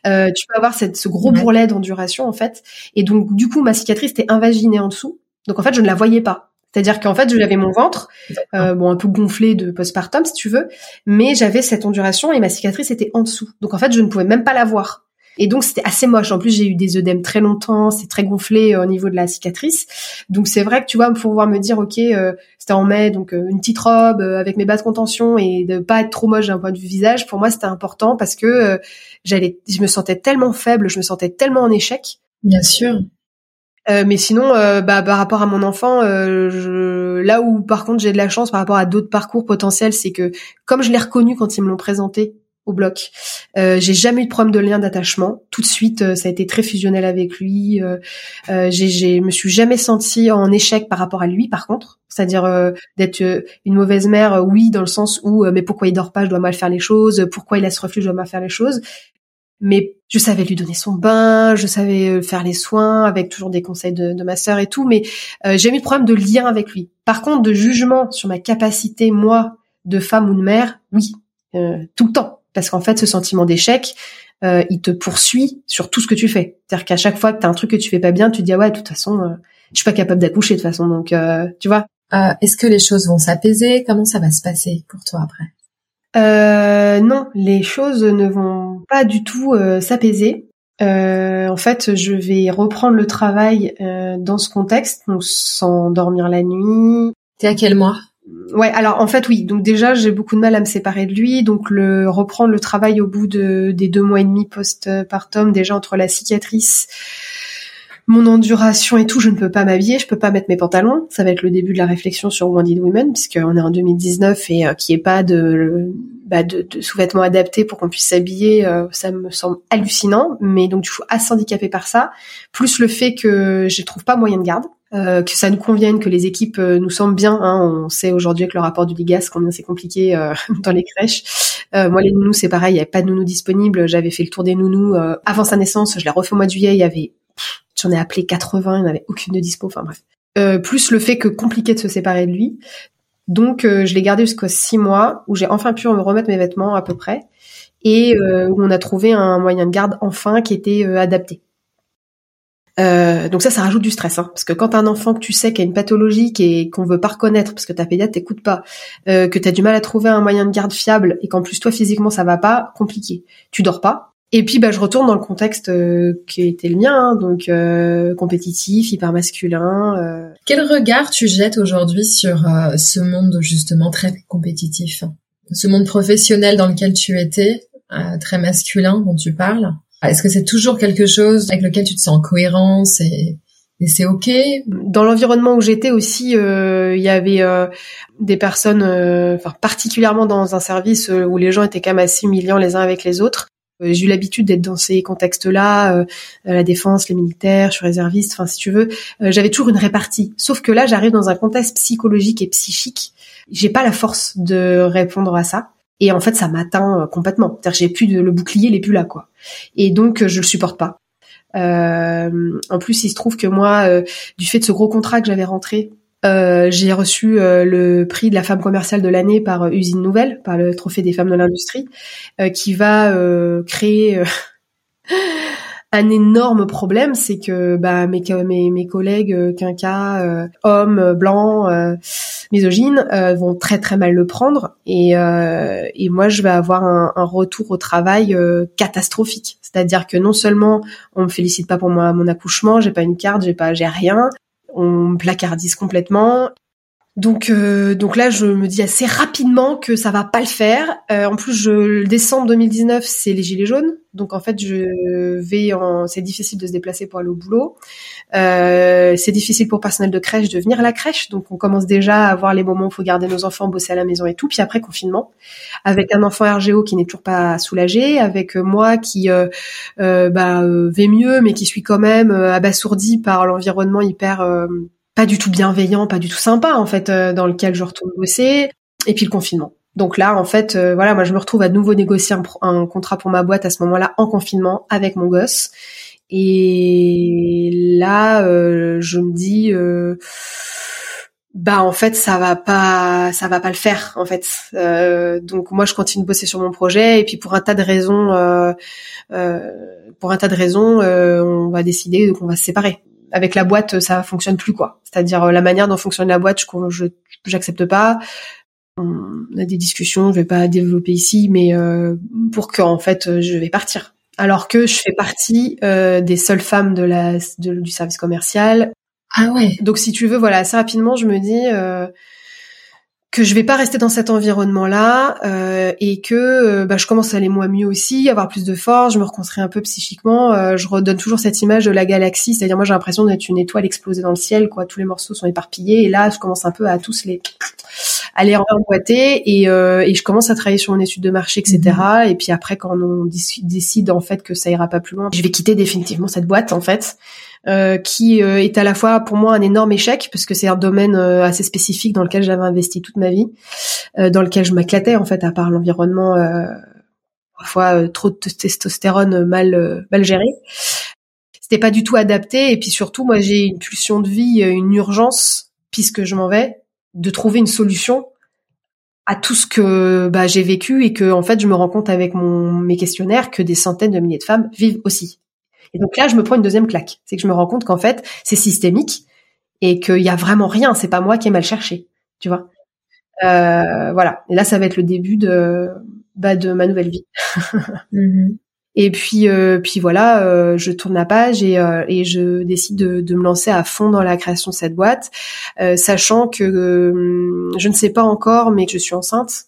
euh, tu peux avoir cette, ce gros bourrelet d'enduration en fait. Et donc du coup ma cicatrice était invaginée en dessous. Donc en fait je ne la voyais pas. C'est-à-dire qu'en fait, j'avais mon ventre, euh, bon un peu gonflé de postpartum si tu veux, mais j'avais cette enduration et ma cicatrice était en dessous. Donc en fait, je ne pouvais même pas la voir. Et donc c'était assez moche. En plus, j'ai eu des œdèmes très longtemps, c'est très gonflé euh, au niveau de la cicatrice. Donc c'est vrai que tu vois, pour pouvoir me dire, ok, euh, c'était en mai, donc euh, une petite robe avec mes basses contention et de pas être trop moche d'un point de vue visage, pour moi c'était important parce que j'allais, je me sentais tellement faible, je me sentais tellement en échec. Bien sûr. mais sinon, bah, par rapport à mon enfant, je... là où par contre j'ai de la chance par rapport à d'autres parcours potentiels, c'est que comme je l'ai reconnu quand ils me l'ont présenté, au bloc. Euh, j'ai jamais eu de problème de lien d'attachement. Tout de suite, euh, ça a été très fusionnel avec lui. Euh, euh j'ai, me suis jamais sentie en échec par rapport à lui, par contre. C'est-à-dire euh, d'être une mauvaise mère, oui, dans le sens où mais pourquoi il dort pas, je dois mal faire les choses. Pourquoi il a ce reflux, je dois mal faire les choses. Mais je savais lui donner son bain, je savais faire les soins avec toujours des conseils de, de ma sœur et tout. Mais j'ai eu de problème de lien avec lui. Par contre, de jugement sur ma capacité moi de femme ou de mère, oui, tout le temps parce qu'en fait, ce sentiment d'échec, euh, il te poursuit sur tout ce que tu fais. C'est-à-dire qu'à chaque fois que t'as un truc que tu fais pas bien, tu te dis ah ouais, de toute façon, euh, je suis pas capable d'accoucher de toute façon, donc tu vois. Est-ce que les choses vont s'apaiser? Comment ça va se passer pour toi après? Non, les choses ne vont pas du tout s'apaiser. Euh, en fait, je vais reprendre le travail euh, dans ce contexte, donc sans dormir la nuit. T'es à quel mois? Ouais, alors en fait oui. Donc déjà j'ai beaucoup de mal à me séparer de lui, donc le reprendre le travail au bout de des deux mois et demi post-partum, déjà entre la cicatrice, mon enduration et tout, je ne peux pas m'habiller, je peux pas mettre mes pantalons. Ça va être le début de la réflexion sur Wounded Women, puisqu'on est en 2019 et euh, qu'il n'y ait pas de, bah, de, sous-vêtements adaptés pour qu'on puisse s'habiller, euh, ça me semble hallucinant. Mais donc du coup, assez handicapée par ça, plus le fait que je trouve pas moyen de garde. Euh, que ça nous convienne, que les équipes nous semblent bien. Hein. On sait aujourd'hui avec le rapport du Ligas combien c'est compliqué dans les crèches. moi, les nounous, c'est pareil, il n'y avait pas de nounous disponibles. J'avais fait le tour des nounous avant sa naissance. Je l'ai refait au mois de juillet. Il y avait J'en ai appelé 80, il n'y avait aucune de dispo, enfin bref. Euh, plus le fait que compliqué de se séparer de lui. Donc euh, je l'ai gardé jusqu'à six mois, où j'ai enfin pu me remettre mes vêtements à peu près, et euh, où on a trouvé un moyen de garde enfin qui était adapté. Donc ça, ça rajoute du stress, hein, parce que quand un enfant que tu sais qu'il a une pathologie et qu'on veut pas reconnaître, parce que ta pédiatre t'écoute pas, euh, que t'as du mal à trouver un moyen de garde fiable et qu'en plus toi physiquement ça va pas, compliqué. Tu dors pas, et puis bah je retourne dans le contexte euh, qui était le mien, hein, donc euh, compétitif, hyper masculin. Euh. Quel regard tu jettes aujourd'hui sur ce monde justement très compétitif, ce monde professionnel dans lequel tu étais, très masculin dont tu parles? Est-ce que c'est toujours quelque chose avec lequel tu te sens en cohérence et, c'est ok? Dans l'environnement où j'étais aussi, il y avait des personnes, enfin particulièrement dans un service où les gens étaient quand même assez humiliants les uns avec les autres. Euh, j'ai eu l'habitude d'être dans ces contextes-là, euh, la défense, les militaires, je suis réserviste, enfin si tu veux, euh, j'avais toujours une répartie. Sauf que là, j'arrive dans un contexte psychologique et psychique, j'ai pas la force de répondre à ça. Et en fait, ça m'atteint complètement. C'est-à-dire, j'ai plus de le bouclier, il est plus là, quoi. Et donc, je le supporte pas. en plus, il se trouve que moi, du fait de ce gros contrat que j'avais rentré euh, j'ai reçu euh, le prix de la femme commerciale de l'année par euh, Usine Nouvelle, par le Trophée des femmes de l'industrie, qui va créer un énorme problème, c'est que bah, mes, mes, mes collègues quinca, hommes, blancs, misogynes, vont très très mal le prendre, et, et moi je vais avoir un, un retour au travail catastrophique. C'est-à-dire que non seulement on me félicite pas pour moi mon accouchement, j'ai pas une carte, j'ai pas j'ai rien, on placardise complètement. Donc, euh, donc là, je me dis assez rapidement que ça va pas le faire. Euh, en plus, je, le décembre 2019, c'est les gilets jaunes. Donc en fait, je vais en, c'est difficile de se déplacer pour aller au boulot. Euh, c'est difficile pour personnel de crèche de venir à la crèche. Donc on commence déjà à voir les moments où il faut garder nos enfants, bosser à la maison et tout. Puis après confinement, avec un enfant RGO qui n'est toujours pas soulagé, avec moi qui euh, bah, vais mieux, mais qui suis quand même abasourdi par l'environnement hyper pas du tout bienveillant, pas du tout sympa en fait, euh, dans lequel je retourne bosser, et puis le confinement. Donc là, en fait, euh, voilà, moi je me retrouve à nouveau négocier un, contrat pour ma boîte à ce moment-là en confinement avec mon gosse. Et là, euh, je me dis, bah en fait, ça va pas, ça va pas le faire en fait. donc moi, je continue de bosser sur mon projet et puis pour un tas de raisons, pour un tas de raisons, on va décider qu'on va se séparer avec la boîte, ça fonctionne plus quoi. C'est-à-dire euh, la manière dont fonctionne la boîte, je j'accepte pas. On a des discussions, je vais pas développer ici, mais euh, pour que en fait je vais partir. Alors que je fais partie euh, des seules femmes de la du service commercial. Ah ouais. Donc si tu veux, voilà, assez rapidement, je me dis que je vais pas rester dans cet environnement-là euh, et que euh, bah, je commence à aller moins mieux aussi, avoir plus de force, je me reconstruis un peu psychiquement. Euh, je redonne toujours cette image de la galaxie, c'est-à-dire moi j'ai l'impression d'être une étoile explosée dans le ciel, quoi. Tous les morceaux sont éparpillés et là je commence un peu à tous les à les emboîter et, et je commence à travailler sur mon étude de marché, etc. Mhm. Et puis après quand on décide en fait que ça ira pas plus loin, je vais quitter définitivement cette boîte en fait. Euh, qui euh, est à la fois pour moi un énorme échec parce que c'est un domaine euh, assez spécifique dans lequel j'avais investi toute ma vie, dans lequel je m'éclatais en fait à part l'environnement parfois trop de testostérone mal mal géré. C'était pas du tout adapté et puis surtout moi j'ai une pulsion de vie, une urgence puisque je m'en vais de trouver une solution à tout ce que bah, j'ai vécu et que en fait je me rends compte avec mon mes questionnaires que des centaines de milliers de femmes vivent aussi. Et donc là je me prends une deuxième claque, c'est que je me rends compte qu'en fait c'est systémique et qu'il y a vraiment rien, c'est pas moi qui ai mal cherché, tu vois. Euh, voilà. Et là ça va être le début de bah, de ma nouvelle vie. Mhm. Et puis, euh, puis voilà, euh, je tourne la page et, euh, et je décide de, de, me lancer à fond dans la création de cette boîte, sachant que je ne sais pas encore, mais que je suis enceinte.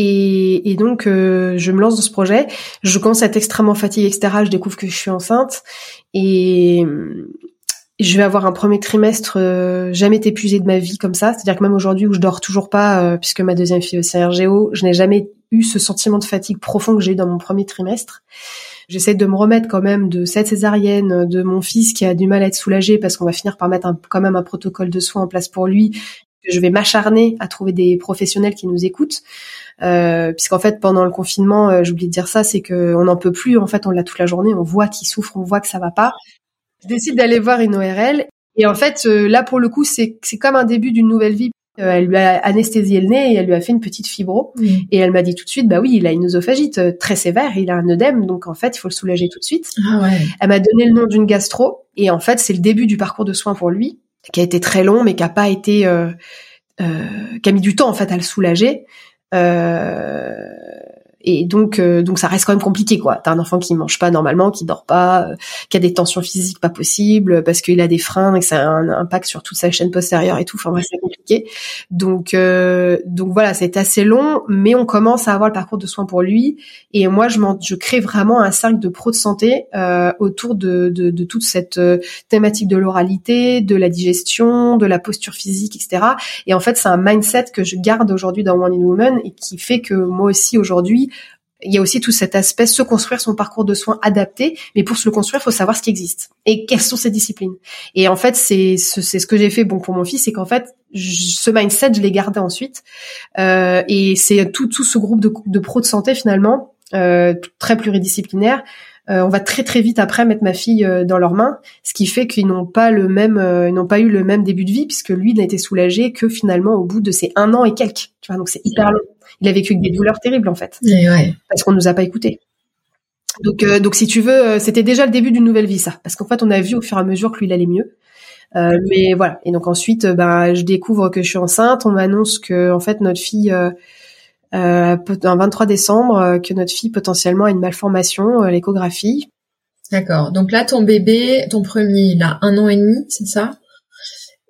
Et, et donc, je me lance dans ce projet. Je commence à être extrêmement fatiguée, etc. Je découvre que je suis enceinte et je vais avoir un premier trimestre jamais épuisé de ma vie comme ça. C'est-à-dire que même aujourd'hui où je dors toujours pas, puisque ma deuxième fille aussi est RGO, je n'ai jamais eu ce sentiment de fatigue profond que j'ai eu dans mon premier trimestre. J'essaie de me remettre quand même de cette césarienne, de mon fils qui a du mal à être soulagé parce qu'on va finir par mettre un, quand même un protocole de soins en place pour lui. Je vais m'acharner à trouver des professionnels qui nous écoutent. Euh, puisqu'en fait pendant le confinement, euh, j'oublie de dire ça, c'est qu'on n'en peut plus. En fait, on l'a toute la journée, on voit qu'il souffre, on voit que ça va pas. Je décide d'aller voir une ORL et en fait euh, là pour le coup c'est c'est comme un début d'une nouvelle vie euh, elle lui a anesthésié le nez et elle lui a fait une petite fibro. Et elle m'a dit tout de suite, bah oui, il a une œsophagite très sévère, il a un œdème, donc en fait, il faut le soulager tout de suite. Ah ouais. Elle m'a donné le nom d'une gastro et en fait, c'est le début du parcours de soins pour lui, qui a été très long, mais qui a pas été, euh, euh, qui a mis du temps en fait à le soulager. Euh, et donc euh, donc ça reste quand même compliqué quoi. T'as un enfant qui mange pas normalement, qui dort pas, euh, qui a des tensions physiques pas possibles parce qu'il a des freins et ça a un impact sur toute sa chaîne postérieure et tout. Enfin bref, c'est compliqué. Donc euh, donc voilà, c'est assez long, mais on commence à avoir le parcours de soins pour lui. Et moi, je je crée vraiment un cercle de pro de santé autour de, de, de toute cette thématique de l'oralité, de la digestion, de la posture physique, etc. Et en fait, c'est un mindset que je garde aujourd'hui dans One in Woman et qui fait que moi aussi aujourd'hui il y a aussi tout cet aspect se construire son parcours de soins adapté, mais pour se le construire, il faut savoir ce qui existe et quelles sont ces disciplines? Et en fait, c'est ce, c'est ce que j'ai fait bon pour mon fils, c'est qu'en fait, ce mindset, je l'ai gardé ensuite, euh, et c'est tout tout ce groupe de, de pros de santé finalement, euh, très pluridisciplinaire. Euh, on va très très vite après mettre ma fille euh, dans leurs mains, ce qui fait qu'ils n'ont pas le même, euh, ils n'ont pas eu le même début de vie puisque lui n'a été soulagé que finalement au bout de ces un an et quelques. Tu vois, donc c'est hyper long il a vécu des douleurs terribles en fait, ouais. parce qu'on nous a pas écoutés. Donc, euh, donc si tu veux, euh, c'était déjà le début d'une nouvelle vie ça, parce qu'en fait on a vu au fur et à mesure que lui il allait mieux. Euh, mais voilà. Et donc ensuite, ben je découvre que je suis enceinte. On m'annonce que en fait notre fille, euh, un 23 décembre, que notre fille potentiellement a une malformation, l'échographie. D'accord. Donc là, ton bébé, ton premier, il a un an et demi, c'est ça?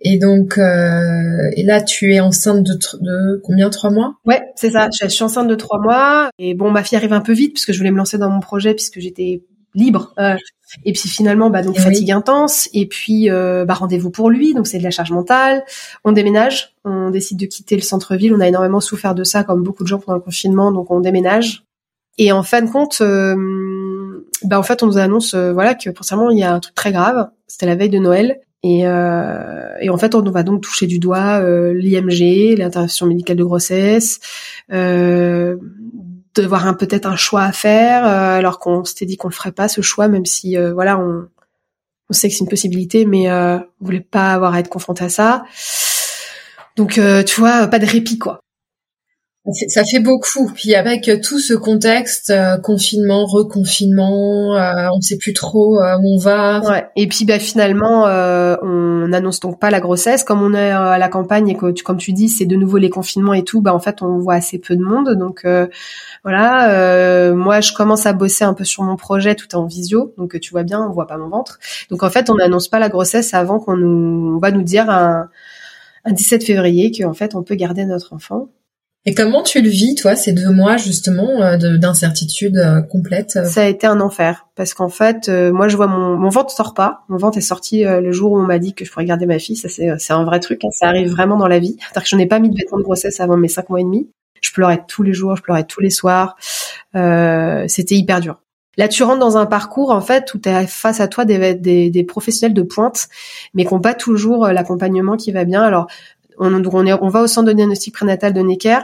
Et donc, euh, et là, tu es enceinte de, de combien? Trois mois? Ouais, c'est ça. Je, suis enceinte de trois mois. Et bon, ma fille arrive un peu vite puisque je voulais me lancer dans mon projet puisque j'étais libre. Euh, et puis finalement, bah donc eh fatigue intense. Et puis euh, bah rendez-vous pour lui, donc c'est de la charge mentale. On déménage, on décide de quitter le centre-ville. On a énormément souffert de ça, comme beaucoup de gens pendant le confinement, donc on déménage. Et en fin de compte, euh, bah en fait, on nous annonce euh, voilà que potentiellement il y a un truc très grave. C'était la veille de Noël. Et, euh, et, en fait, on va donc toucher du doigt euh, l'IMG, l'intervention médicale de grossesse, euh, devoir un peut-être un choix à faire, euh, alors qu'on s'était dit qu'on le ferait pas ce choix, même si euh, voilà, on, on sait que c'est une possibilité, mais euh, on voulait pas avoir à être confronté à ça. Donc, tu vois, pas de répit quoi. Ça fait beaucoup. Puis avec tout ce contexte, euh, confinement, reconfinement, euh, on ne sait plus trop euh, où on va. Ouais. Et puis bah, finalement, on n'annonce donc pas la grossesse. Comme on est à la campagne et que, tu, comme tu dis, c'est de nouveau les confinements et tout, bah en fait, on voit assez peu de monde. Donc voilà, moi, je commence à bosser un peu sur mon projet tout en visio. Donc tu vois bien, on voit pas mon ventre. Donc en fait, on n'annonce pas la grossesse avant qu'on nous, on va nous dire un, un 17 février qu'en fait, on peut garder notre enfant. Et comment tu le vis, toi, ces deux mois justement euh, d'incertitude euh, complète euh Ça a été un enfer parce qu'en fait, moi, je vois mon, mon ventre sort pas. Mon ventre est sorti le jour où on m'a dit que je pourrais garder ma fille. Ça, c'est un vrai truc. Hein. Ça arrive vraiment dans la vie. C'est-à-dire que je n'ai pas mis de vêtements de grossesse avant mes cinq mois et demi. Je pleurais tous les jours, je pleurais tous les soirs. C'était hyper dur. Là, tu rentres dans un parcours en fait où tu as face à toi des, des, des, professionnels de pointe, mais qui n'ont pas toujours l'accompagnement qui va bien. Alors, on, on, est, on va au centre de diagnostic prénatal de Necker.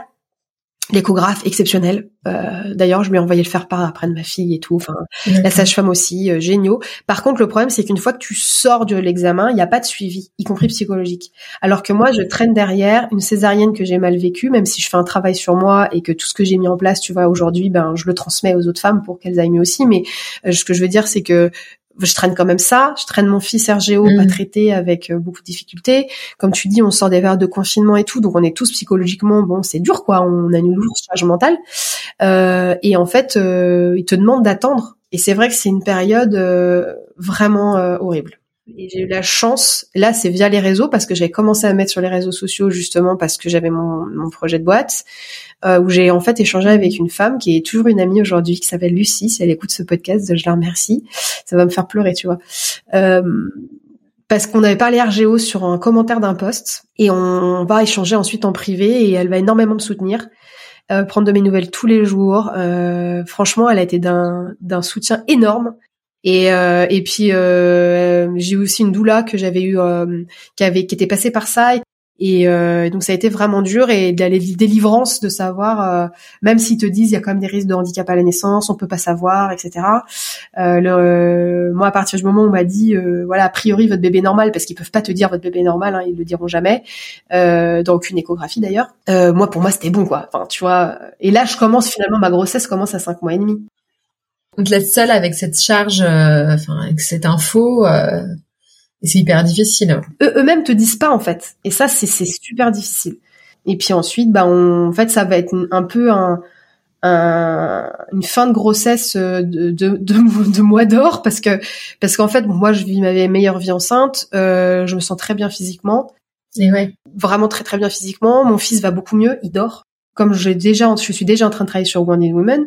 L'échographe exceptionnel. Euh, D'ailleurs, je lui ai envoyé le faire part après de ma fille et tout. Enfin, la sage-femme aussi, euh, géniaux. Par contre, le problème, c'est qu'une fois que tu sors de l'examen, il n'y a pas de suivi, y compris psychologique. Alors que moi, je traîne derrière une césarienne que j'ai mal vécue, même si je fais un travail sur moi et que tout ce que j'ai mis en place, tu vois, aujourd'hui, ben, je le transmets aux autres femmes pour qu'elles aillent mieux aussi. Mais euh, ce que je veux dire, c'est que je traîne quand même ça. Je traîne mon fils RGO pas mm. traité avec euh, beaucoup de difficultés. Comme tu dis, on sort des verres de confinement et tout, donc on est tous psychologiquement bon, c'est dur quoi. On a une lourde charge mentale. Euh, et en fait, euh, ils te demandent d'attendre. Et c'est vrai que c'est une période euh, vraiment horrible. Et j'ai eu la chance, là c'est via les réseaux parce que j'avais commencé à mettre sur les réseaux sociaux justement parce que j'avais mon, mon, projet de boîte euh, où j'ai en fait échangé avec une femme qui est toujours une amie aujourd'hui qui s'appelle Lucie. Si elle écoute ce podcast, je la remercie. Ça va me faire pleurer, tu vois. Euh, parce qu'on avait parlé RGO sur un commentaire d'un post et on va échanger ensuite en privé et elle va énormément me soutenir. Euh, prendre de mes nouvelles tous les jours. Euh, franchement, elle a été d'un soutien énorme. Et, euh, et puis euh, j'ai aussi une doula que j'avais eu, euh, qui avait qui était passée par ça. Et donc ça a été vraiment dur et d'aller délivrance de savoir, même s'ils te disent il y a quand même des risques de handicap à la naissance, on peut pas savoir, etc. Le, moi à partir du moment où on m'a dit voilà a priori votre bébé est normal parce qu'ils peuvent pas te dire votre bébé est normal, hein, ils le diront jamais dans aucune échographie d'ailleurs. moi pour moi c'était bon quoi. Enfin tu vois. Et là je commence finalement ma grossesse commence à cinq mois et demi on te laisse seule avec cette charge, euh, enfin avec cette info, euh, et c'est hyper difficile. Eux-mêmes te disent pas en fait, et ça c'est super difficile. Et puis ensuite, bah en fait ça va être un peu un, une fin de grossesse euh, de, de, de, mois d'or parce que parce qu'en fait moi je vis ma meilleure vie enceinte, euh, je me sens très bien physiquement. Et ouais. Vraiment très très bien physiquement. Mon fils va beaucoup mieux, il dort. Comme j'ai déjà, je suis déjà en train de travailler sur Wounded Women,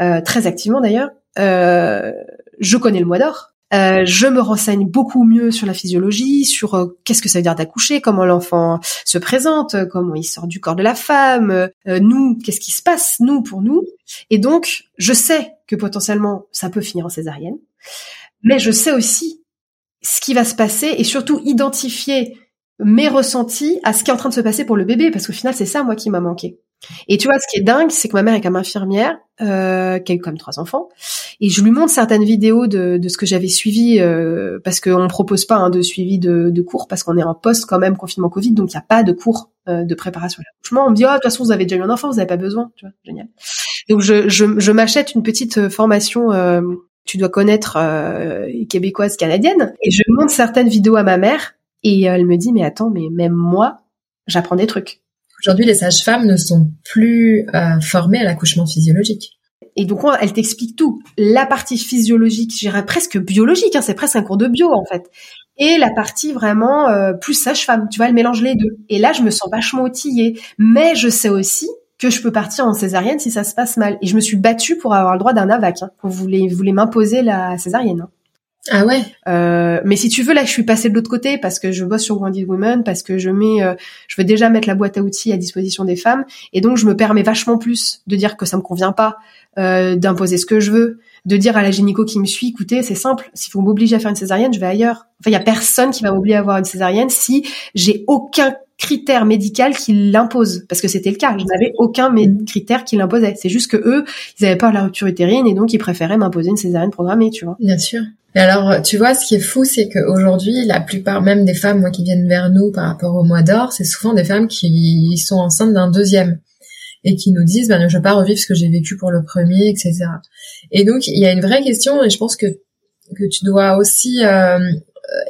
euh, très activement d'ailleurs. Euh, je connais le mois d'or. Euh, je me renseigne beaucoup mieux sur la physiologie, sur euh, qu'est-ce que ça veut dire d'accoucher, comment l'enfant se présente, comment il sort du corps de la femme, nous, qu'est-ce qui se passe, nous, pour nous. Et donc, je sais que potentiellement, ça peut finir en césarienne, mais je sais aussi ce qui va se passer et surtout identifier mes ressentis à ce qui est en train de se passer pour le bébé, parce qu'au final, c'est ça, moi, qui m'a manqué. Et tu vois, ce qui est dingue, c'est que ma mère est comme infirmière, euh, qui a eu même trois enfants, et je lui montre certaines vidéos de, de ce que j'avais suivi, euh, parce qu'on ne propose pas hein, de suivi de, de cours, parce qu'on est en post quand même confinement Covid, donc il n'y a pas de cours euh, de préparation à l'accouchement. On me dit, oh, de toute façon, vous avez déjà eu un enfant, vous n'avez pas besoin, tu vois, génial. Donc je, je, je m'achète une petite euh, formation euh, tu dois connaître euh, québécoise canadienne et je montre certaines vidéos à ma mère et elle me dit mais attends mais même moi j'apprends des trucs Aujourd'hui, les sages-femmes ne sont plus euh, formées à l'accouchement physiologique. Et donc, elle t'explique tout. La partie physiologique, j'irais presque biologique, hein, c'est presque un cours de bio en fait. Et la partie vraiment euh, plus sage-femme, tu vois, elle mélange les deux. Et là, je me sens vachement outillée. Mais je sais aussi que je peux partir en césarienne si ça se passe mal. Et je me suis battue pour avoir le droit d'un AVAC. Hein. Vous voulez m'imposer la césarienne. Hein. Ah ouais. Euh, mais si tu veux, là, je suis passée de l'autre côté parce que je bosse sur Wounded Women, parce que je mets, euh, je veux déjà mettre la boîte à outils à disposition des femmes, et donc je me permets vachement plus de dire que ça me convient pas, euh, d'imposer ce que je veux, de dire à la gynéco qui me suit, écoutez, c'est simple, si vous m'obligez à faire une césarienne, je vais ailleurs. Enfin, il y a personne qui va m'obliger à avoir une césarienne si j'ai aucun critère médical qui l'impose. Parce que c'était le cas. Je n'avais aucun mm. critère qui l'imposait. C'est juste que eux ils avaient peur de la rupture utérine et donc ils préféraient m'imposer une césarienne programmée tu vois. Bien sûr et alors, tu vois, ce qui est fou, c'est qu'aujourd'hui, la plupart même des femmes, moi, qui viennent vers nous par rapport au mois d'or, c'est souvent des femmes qui sont enceintes d'un deuxième et qui nous disent, ben, je veux pas revivre ce que j'ai vécu pour le premier, etc. Et donc, il y a une vraie question, et je pense que que tu dois aussi euh,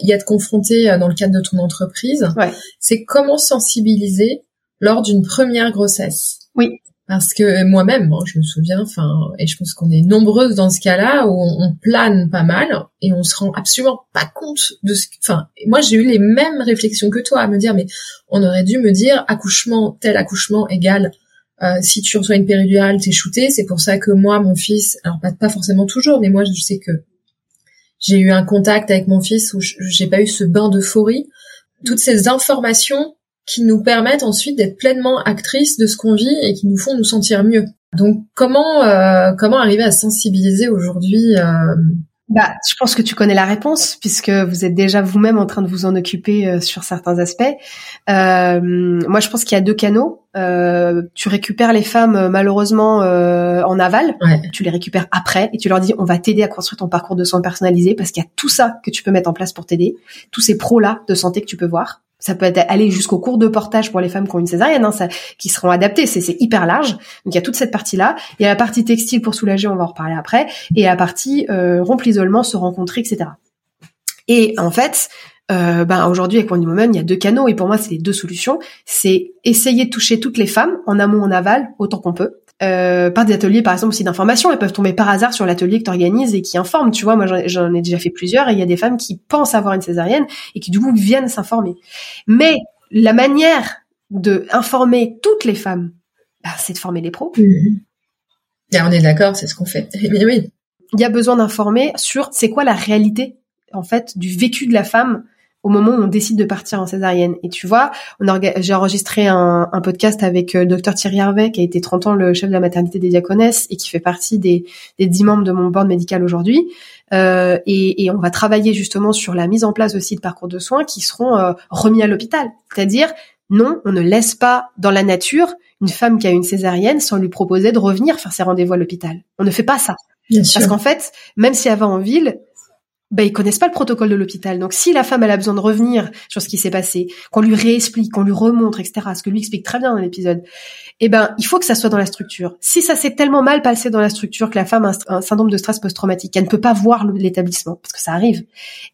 y être confronté dans le cadre de ton entreprise. Ouais. C'est comment sensibiliser lors d'une première grossesse? Oui parce que moi-même, hein, je me souviens, enfin, et je pense qu'on est nombreuses dans ce cas-là où on, plane pas mal et on se rend absolument pas compte de ce. Enfin, moi j'ai eu les mêmes réflexions que toi à me dire, mais on aurait dû me dire accouchement tel accouchement égal. Euh, si tu reçois une péridurale, t'es shooté. C'est pour ça que moi, mon fils, alors pas, pas forcément toujours, mais moi je sais que j'ai eu un contact avec mon fils où j'ai pas eu ce bain d'euphorie. Toutes ces informations qui nous permettent ensuite d'être pleinement actrices de ce qu'on vit et qui nous font nous sentir mieux. Donc comment euh, comment arriver à sensibiliser aujourd'hui euh, Bah, je pense que tu connais la réponse puisque vous êtes déjà vous-même en train de vous en occuper euh, sur certains aspects. Euh, moi, je pense qu'il y a deux canaux. Euh, tu récupères les femmes euh, malheureusement euh, en aval, Ouais. tu les récupères après et tu leur dis on va t'aider à construire ton parcours de soins personnalisé parce qu'il y a tout ça que tu peux mettre en place pour t'aider, tous ces pros là de santé que tu peux voir. Ça peut être aller jusqu'au cours de portage pour les femmes qui ont une césarienne, hein, ça, qui seront adaptées. C'est, hyper large. Donc il y a toute cette partie-là. Il y a la partie textile pour soulager, on va en reparler après, et la partie euh, rompre l'isolement, se rencontrer, etc. Et en fait, euh, ben aujourd'hui avec Wonder Woman, il y a deux canaux et pour moi c'est les deux solutions. C'est essayer de toucher toutes les femmes en amont, en aval, autant qu'on peut. Euh, par des ateliers par exemple aussi d'information, elles peuvent tomber par hasard sur l'atelier que tu organises et qui informe. Tu vois, moi j'en ai- déjà fait plusieurs et il y a des femmes qui pensent avoir une césarienne et qui du coup viennent s'informer. Mais la manière de informer toutes les femmes, ben, c'est de former les pros. Et on est d'accord, c'est ce qu'on fait. Mais oui. il y a besoin d'informer sur c'est quoi la réalité en fait du vécu de la femme au moment où on décide de partir en césarienne. Et tu vois, on j'ai enregistré un, un podcast avec euh, Dr Thierry Hervé, qui a été 30 ans le chef de la maternité des diaconesses et qui fait partie des, des 10 membres de mon board médical aujourd'hui. Euh, et, et on va travailler justement sur la mise en place aussi de parcours de soins qui seront euh, remis à l'hôpital. C'est-à-dire, non, on ne laisse pas dans la nature une femme qui a une césarienne sans lui proposer de revenir faire ses rendez-vous à l'hôpital. On ne fait pas ça. Bien. Parce qu'en fait, même si elle va en ville, ben ils connaissent pas le protocole de l'hôpital. Donc si la femme elle a besoin de revenir sur ce qui s'est passé, qu'on lui réexplique, qu'on lui remontre, etc. Ce que lui explique très bien dans l'épisode, eh ben il faut que ça soit dans la structure. Si ça s'est tellement mal passé dans la structure que la femme a un, syndrome de stress post-traumatique, qu'elle ne peut pas voir l'établissement parce que ça arrive,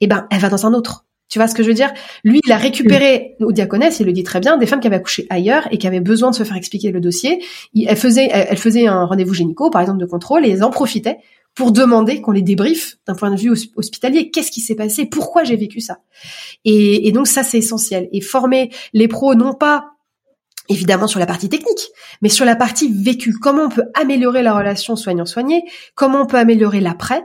eh ben elle va dans un autre. Tu vois ce que je veux dire? Lui, il a récupéré au diaconesse, il le dit très bien, des femmes qui avaient accouché ailleurs et qui avaient besoin de se faire expliquer le dossier. Il- Elle faisait, elle elle faisait un rendez-vous gynéco, par exemple, de contrôle, et elles en profitaient pour demander qu'on les débriefe d'un point de vue hos- hospitalier. Qu'est-ce qui s'est passé? Pourquoi j'ai vécu ça? Et, et donc ça, c'est essentiel. Et former les pros, non pas évidemment sur la partie technique, mais sur la partie vécue. Comment on peut améliorer la relation soignant-soigné? Comment on peut améliorer l'après?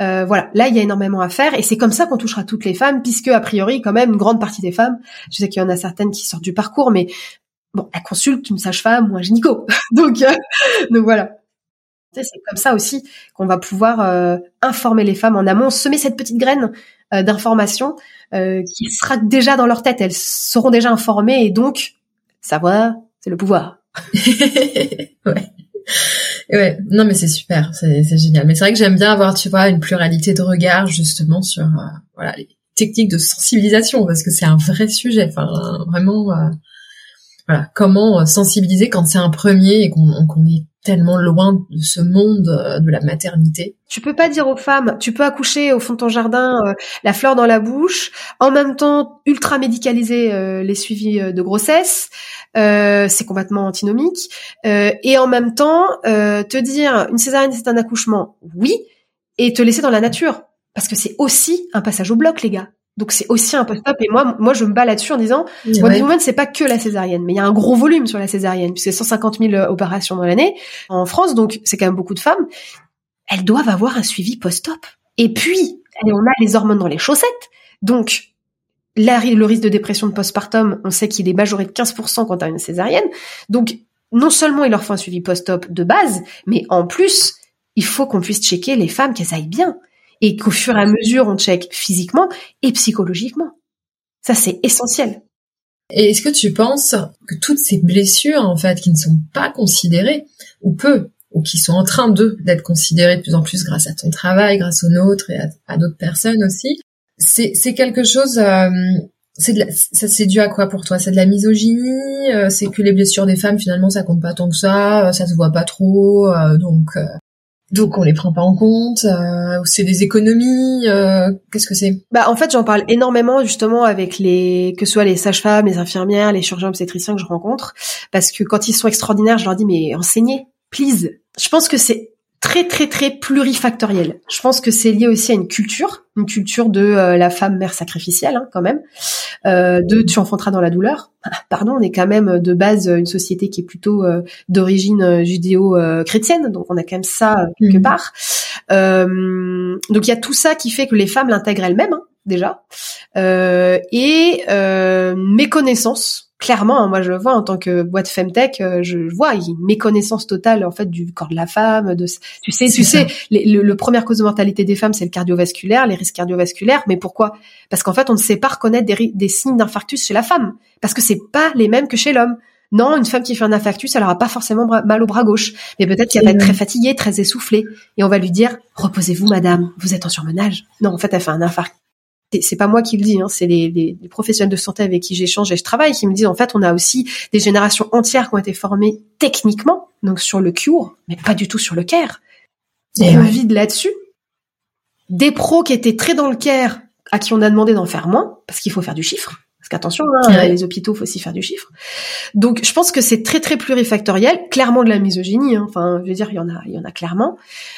Euh, voilà, là il y a énormément à faire et c'est comme ça qu'on touchera toutes les femmes, puisque a priori quand même une grande partie des femmes, je sais qu'il y en a certaines qui sortent du parcours, mais bon, elles consultent une sage-femme ou un gynéco, donc euh, donc voilà. C'est comme ça aussi qu'on va pouvoir euh, informer les femmes en amont, semer cette petite graine euh, d'information euh, qui sera déjà dans leur tête. Elles seront déjà informées et donc savoir, c'est le pouvoir. ouais. Ouais, non mais c'est super, c'est génial. Mais c'est vrai que j'aime bien avoir, tu vois, une pluralité de regards justement sur voilà les techniques de sensibilisation parce que c'est un vrai sujet. Enfin, vraiment, voilà, comment sensibiliser quand c'est un premier et qu'on est tellement loin de ce monde euh, de la maternité. Tu peux pas dire aux femmes, tu peux accoucher au fond de ton jardin, euh, la fleur dans la bouche, en même temps ultra médicaliser euh, les suivis euh, de grossesse, euh, c'est complètement antinomique, et en même temps te dire une césarienne c'est un accouchement, oui, et te laisser dans la nature, parce que c'est aussi un passage au bloc les gars. Donc c'est aussi un post-op et moi moi je me bats là-dessus en disant Wonder Ouais. Woman, c'est pas que la césarienne, mais il y a un gros volume sur la césarienne, puisque 150 000 opérations dans l'année en France, donc c'est quand même beaucoup de femmes. Elles doivent avoir un suivi post-op. Et puis, on a les hormones dans les chaussettes, donc la- le risque de dépression de postpartum, on sait qu'il est majoré de 15% quand t'as une césarienne. Donc, non seulement il leur faut un suivi post-op de base, mais en plus, il faut qu'on puisse checker les femmes qu'elles aillent bien. Et qu'au fur et à mesure, on check physiquement et psychologiquement. Ça, c'est essentiel. Et est-ce que tu penses que toutes ces blessures, en fait, qui ne sont pas considérées, ou peu, ou qui sont en train d'être considérées de plus en plus grâce à ton travail, grâce aux nôtres et à, d'autres personnes aussi, c'est quelque chose. euh, c'est ça c'est dû à quoi pour toi? C'est de la misogynie euh, C'est que les blessures des femmes finalement ça compte pas tant que ça, euh, ça se voit pas trop, euh, donc euh, donc on les prend pas en compte. euh, c'est des économies euh, Qu'est-ce que c'est? Bah en fait j'en parle énormément justement avec les que ce soit les sages-femmes, les infirmières, les chirurgiens obstétriciens que je rencontre parce que quand ils sont extraordinaires, je leur dis mais enseignez, please. Je pense que c'est très très très plurifactoriel. Je pense que c'est lié aussi à une culture, une culture de euh, la femme mère sacrificielle hein, quand même, euh, de tu enfanteras dans la douleur. Ah, Pardon, on est quand même de base une société qui est plutôt euh, d'origine judéo-chrétienne, donc on a quand même ça quelque Mhm. part. Euh, donc il y a tout ça qui fait que les femmes l'intègrent elles-mêmes hein, déjà, euh, et euh, méconnaissance clairement, hein, moi je le vois en tant que boîte femtech, euh, je vois il y a une méconnaissance totale en fait du corps de la femme. De, tu sais, tu sais, le, premier cause de mortalité des femmes c'est le cardiovasculaire, les risques cardiovasculaires. Mais pourquoi? Parce qu'en fait on ne sait pas reconnaître des, des signes d'infarctus chez la femme, parce que c'est pas les mêmes que chez l'homme. Non, une femme qui fait un infarctus, elle aura pas forcément mal au bras gauche, mais peut-être qu'elle va être très fatiguée, très essoufflée, et on va lui dire reposez-vous, madame, vous êtes en surmenage. Non, en fait, elle fait un infarctus c'est pas moi qui le dis, hein, c'est les, les, professionnels de santé avec qui j'échange et je travaille qui me disent en fait on a aussi des générations entières qui ont été formées techniquement, donc sur le cure, mais pas du tout sur le care. Et on vide là-dessus. Des pros qui étaient très dans le care, à qui on a demandé d'en faire moins, parce qu'il faut faire du chiffre. Parce qu'attention, hein, les hôpitaux, faut aussi faire du chiffre. Donc, je pense que c'est très très plurifactoriel, clairement de la misogynie. Hein. Enfin, je veux dire, il y en a, il y en a clairement.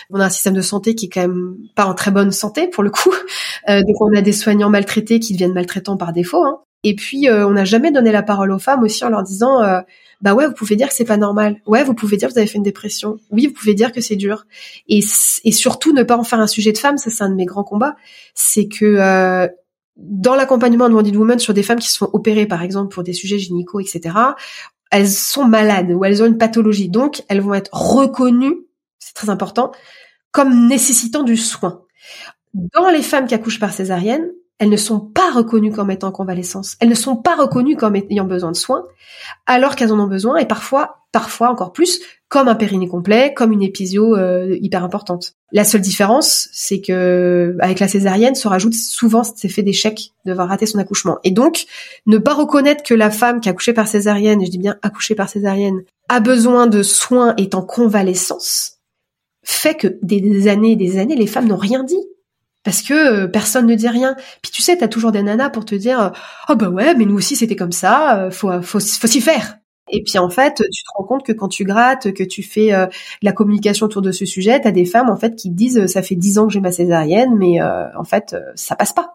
On a un système de santé qui est quand même pas en très bonne santé pour le coup. Euh, donc, on a des soignants maltraités qui deviennent maltraitants par défaut. Hein. Et puis, euh, on n'a jamais donné la parole aux femmes aussi en leur disant, euh, bah ouais, vous pouvez dire que c'est pas normal. Ouais, vous pouvez dire que vous avez fait une dépression. Oui, vous pouvez dire que c'est dur. Et, et surtout, ne pas en faire un sujet de femme. Ça, c'est un de mes grands combats. C'est que dans l'accompagnement de Wounded Woman sur des femmes qui se font opérer, par exemple, pour des sujets gynéco, etc., elles sont malades ou elles ont une pathologie. Donc, elles vont être reconnues, c'est très important, comme nécessitant du soin. Dans les femmes qui accouchent par césarienne, elles ne sont pas reconnues comme étant en convalescence. Elles ne sont pas reconnues comme ayant besoin de soins, alors qu'elles en ont besoin, et parfois, parfois encore plus, comme un périnée complet, comme une épisio euh, hyper importante. La seule différence, c'est que avec la césarienne, se rajoute souvent cet effet d'échec d'avoir raté son accouchement. Et donc, ne pas reconnaître que la femme qui a accouché par césarienne, et je dis bien accouché par césarienne, a besoin de soins et est en convalescence, fait que des années et des années, les femmes n'ont rien dit parce que euh, personne ne dit rien. Puis tu sais, t'as toujours des nanas pour te dire oh bah ouais, mais nous aussi c'était comme ça, euh, faut faut faut s'y faire. Et puis en fait, tu te rends compte que quand tu grattes, que tu fais euh, la communication autour de ce sujet, t'as des femmes en fait qui te disent ça fait dix ans que j'ai ma césarienne, mais en fait ça passe pas.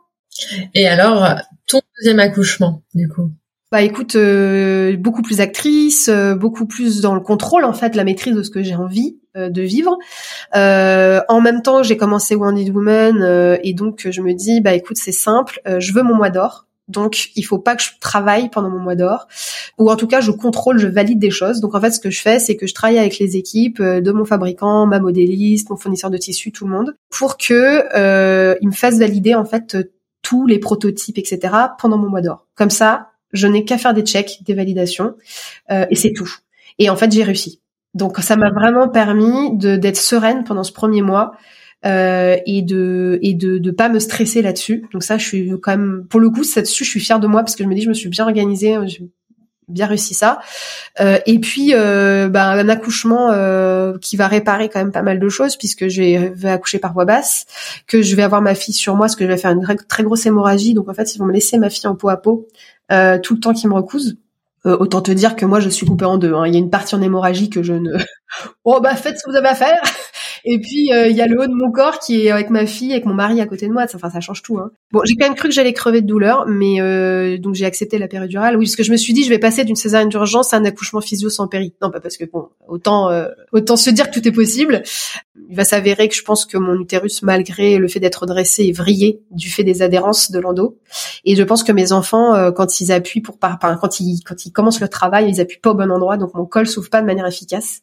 Et alors ton deuxième accouchement, du coup? Bah écoute, euh, beaucoup plus actrice, euh, beaucoup plus dans le contrôle en fait, la maîtrise de ce que j'ai envie euh, de vivre. en même temps, j'ai commencé Wounded Woman et donc je me dis bah écoute c'est simple, je veux mon mois d'or. Donc il faut pas que je travaille pendant mon mois d'or, ou en tout cas je contrôle, je valide des choses. Donc en fait ce que je fais, c'est que je travaille avec les équipes de mon fabricant, ma modéliste, mon fournisseur de tissus, tout le monde, pour que ils me fassent valider en fait tous les prototypes, etc. pendant mon mois d'or. Comme ça, je n'ai qu'à faire des checks, des validations, euh, et c'est tout. Et en fait, j'ai réussi. Donc, ça m'a vraiment permis d'être sereine pendant ce premier mois euh, et de et de de pas me stresser là-dessus. Donc ça, je suis quand même pour le coup là-dessus, je suis fière de moi parce que je me dis, je me suis bien organisée, j'ai bien réussi ça. Euh, et puis, euh, bah, un accouchement euh, qui va réparer quand même pas mal de choses puisque je vais accoucher par voie basse, que je vais avoir ma fille sur moi parce que je vais faire une très grosse hémorragie. Donc en fait, ils vont me laisser ma fille en peau à peau tout le temps qu'ils me recousent. Euh, autant te dire que moi je suis coupée en deux. Hein. Il y a une partie en hémorragie que je ne. Oh bah faites ce que vous avez à faire. Et puis euh, il y a le haut de mon corps qui est avec ma fille, avec mon mari à côté de moi. Enfin ça change tout. Hein. Bon j'ai quand même cru que j'allais crever de douleur, mais euh, donc j'ai accepté la péridurale. Oui parce que je me suis dit je vais passer d'une césarienne d'urgence à un accouchement physio sans péri. Non pas parce que bon autant autant se dire que tout est possible. Il va s'avérer que je pense que mon utérus malgré le fait d'être dressé est vrillé du fait des adhérences de l'endo. Et je pense que mes enfants quand ils appuient pour enfin, quand ils quand ils commencent le travail ils appuient pas au bon endroit donc mon col s'ouvre pas de manière efficace.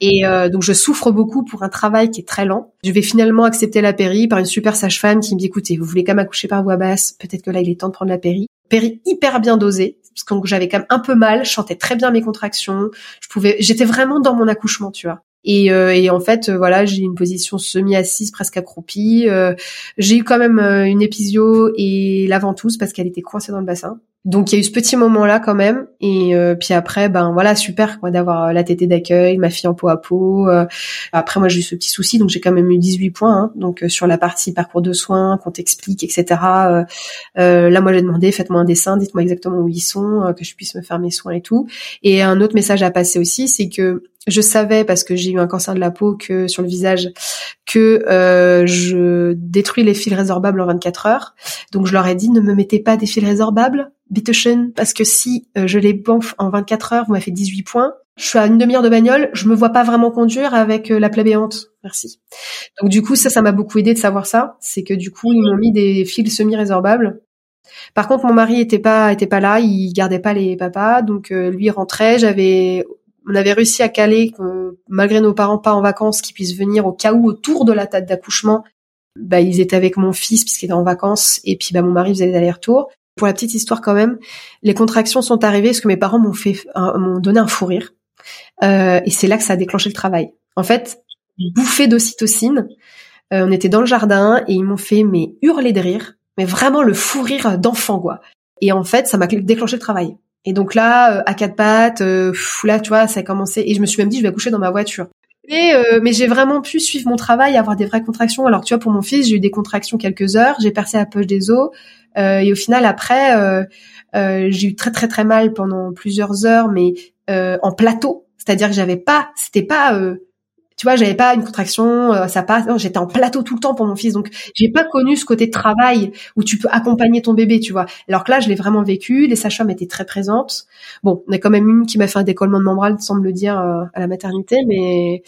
Et euh, donc je souffre beaucoup pour un travail qui est très lent. Je vais finalement accepter la péri par une super sage-femme qui me dit écoutez, vous voulez quand même accoucher par voix basse, peut-être que là il est temps de prendre la péri. Péri hyper bien dosée parce que j'avais quand même un peu mal, je chantais très bien mes contractions, je pouvais j'étais vraiment dans mon accouchement, tu vois. Et, euh, et, en fait, euh, voilà, j'ai une position semi-assise, presque accroupie. Euh, j'ai eu quand même une épisio et la ventouse parce qu'elle était coincée dans le bassin. Donc il y a eu ce petit moment-là quand même. Et puis après, ben voilà, super quoi d'avoir la tétée d'accueil, ma fille en peau à peau. après, moi j'ai eu ce petit souci, donc j'ai quand même eu 18 points. Hein, donc sur la partie parcours de soins, qu'on t'explique, etc. là, moi j'ai demandé, faites-moi un dessin, dites-moi exactement où ils sont, que je puisse me faire mes soins et tout. Et un autre message à passer aussi, c'est que je savais parce que j'ai eu un cancer de la peau que sur le visage que euh, je détruis les fils résorbables en 24 heures. Donc je leur ai dit ne me mettez pas des fils résorbables, bitteschön, parce que si euh, je les bonfe en 24 heures, vous m'avez fait 18 points. Je suis à une demi-heure de bagnole, je me vois pas vraiment conduire avec euh, la plaie béante. Merci. Donc du coup ça, ça m'a beaucoup aidé de savoir ça. C'est que du coup ils m'ont mis des fils semi-résorbables Par contre, mon mari était pas était pas là, il gardait pas les papas, donc euh, lui rentrait. J'avais on avait réussi à caler malgré nos parents pas en vacances, qu'ils puissent venir au cas où autour de la table d'accouchement. Bah ils étaient avec mon fils puisqu'il était en vacances et puis bah mon mari faisait les allers-retours. Pour la petite histoire quand même, les contractions sont arrivées parce que mes parents m'ont fait m'ont donné un fou rire euh, et c'est là que ça a déclenché le travail. En fait, bouffée d'ocytocine. Euh, on était dans le jardin et ils m'ont fait mais hurler de rire, mais vraiment le fou rire d'enfant quoi. Et en fait, ça m'a déclenché le travail. Et donc là, euh, à quatre pattes, euh, là, tu vois, ça a commencé. Et je me suis même dit, je vais accoucher dans ma voiture. Et, mais j'ai vraiment pu suivre mon travail, avoir des vraies contractions. Alors tu vois, pour mon fils, j'ai eu des contractions quelques heures, j'ai percé la poche des os, et au final, après, j'ai eu très très très mal pendant plusieurs heures, mais en plateau. C'est-à-dire que j'avais pas, c'était pas tu vois, j'avais pas une contraction, euh, ça passe. J'étais en plateau tout le temps pour mon fils, donc j'ai pas connu ce côté de travail où tu peux accompagner ton bébé, tu vois. Alors que là, je l'ai vraiment vécu. Les sages-femmes étaient très présentes. Bon, on a quand même une qui m'a fait un décollement de membrane, semble le dire, euh, à la maternité, mais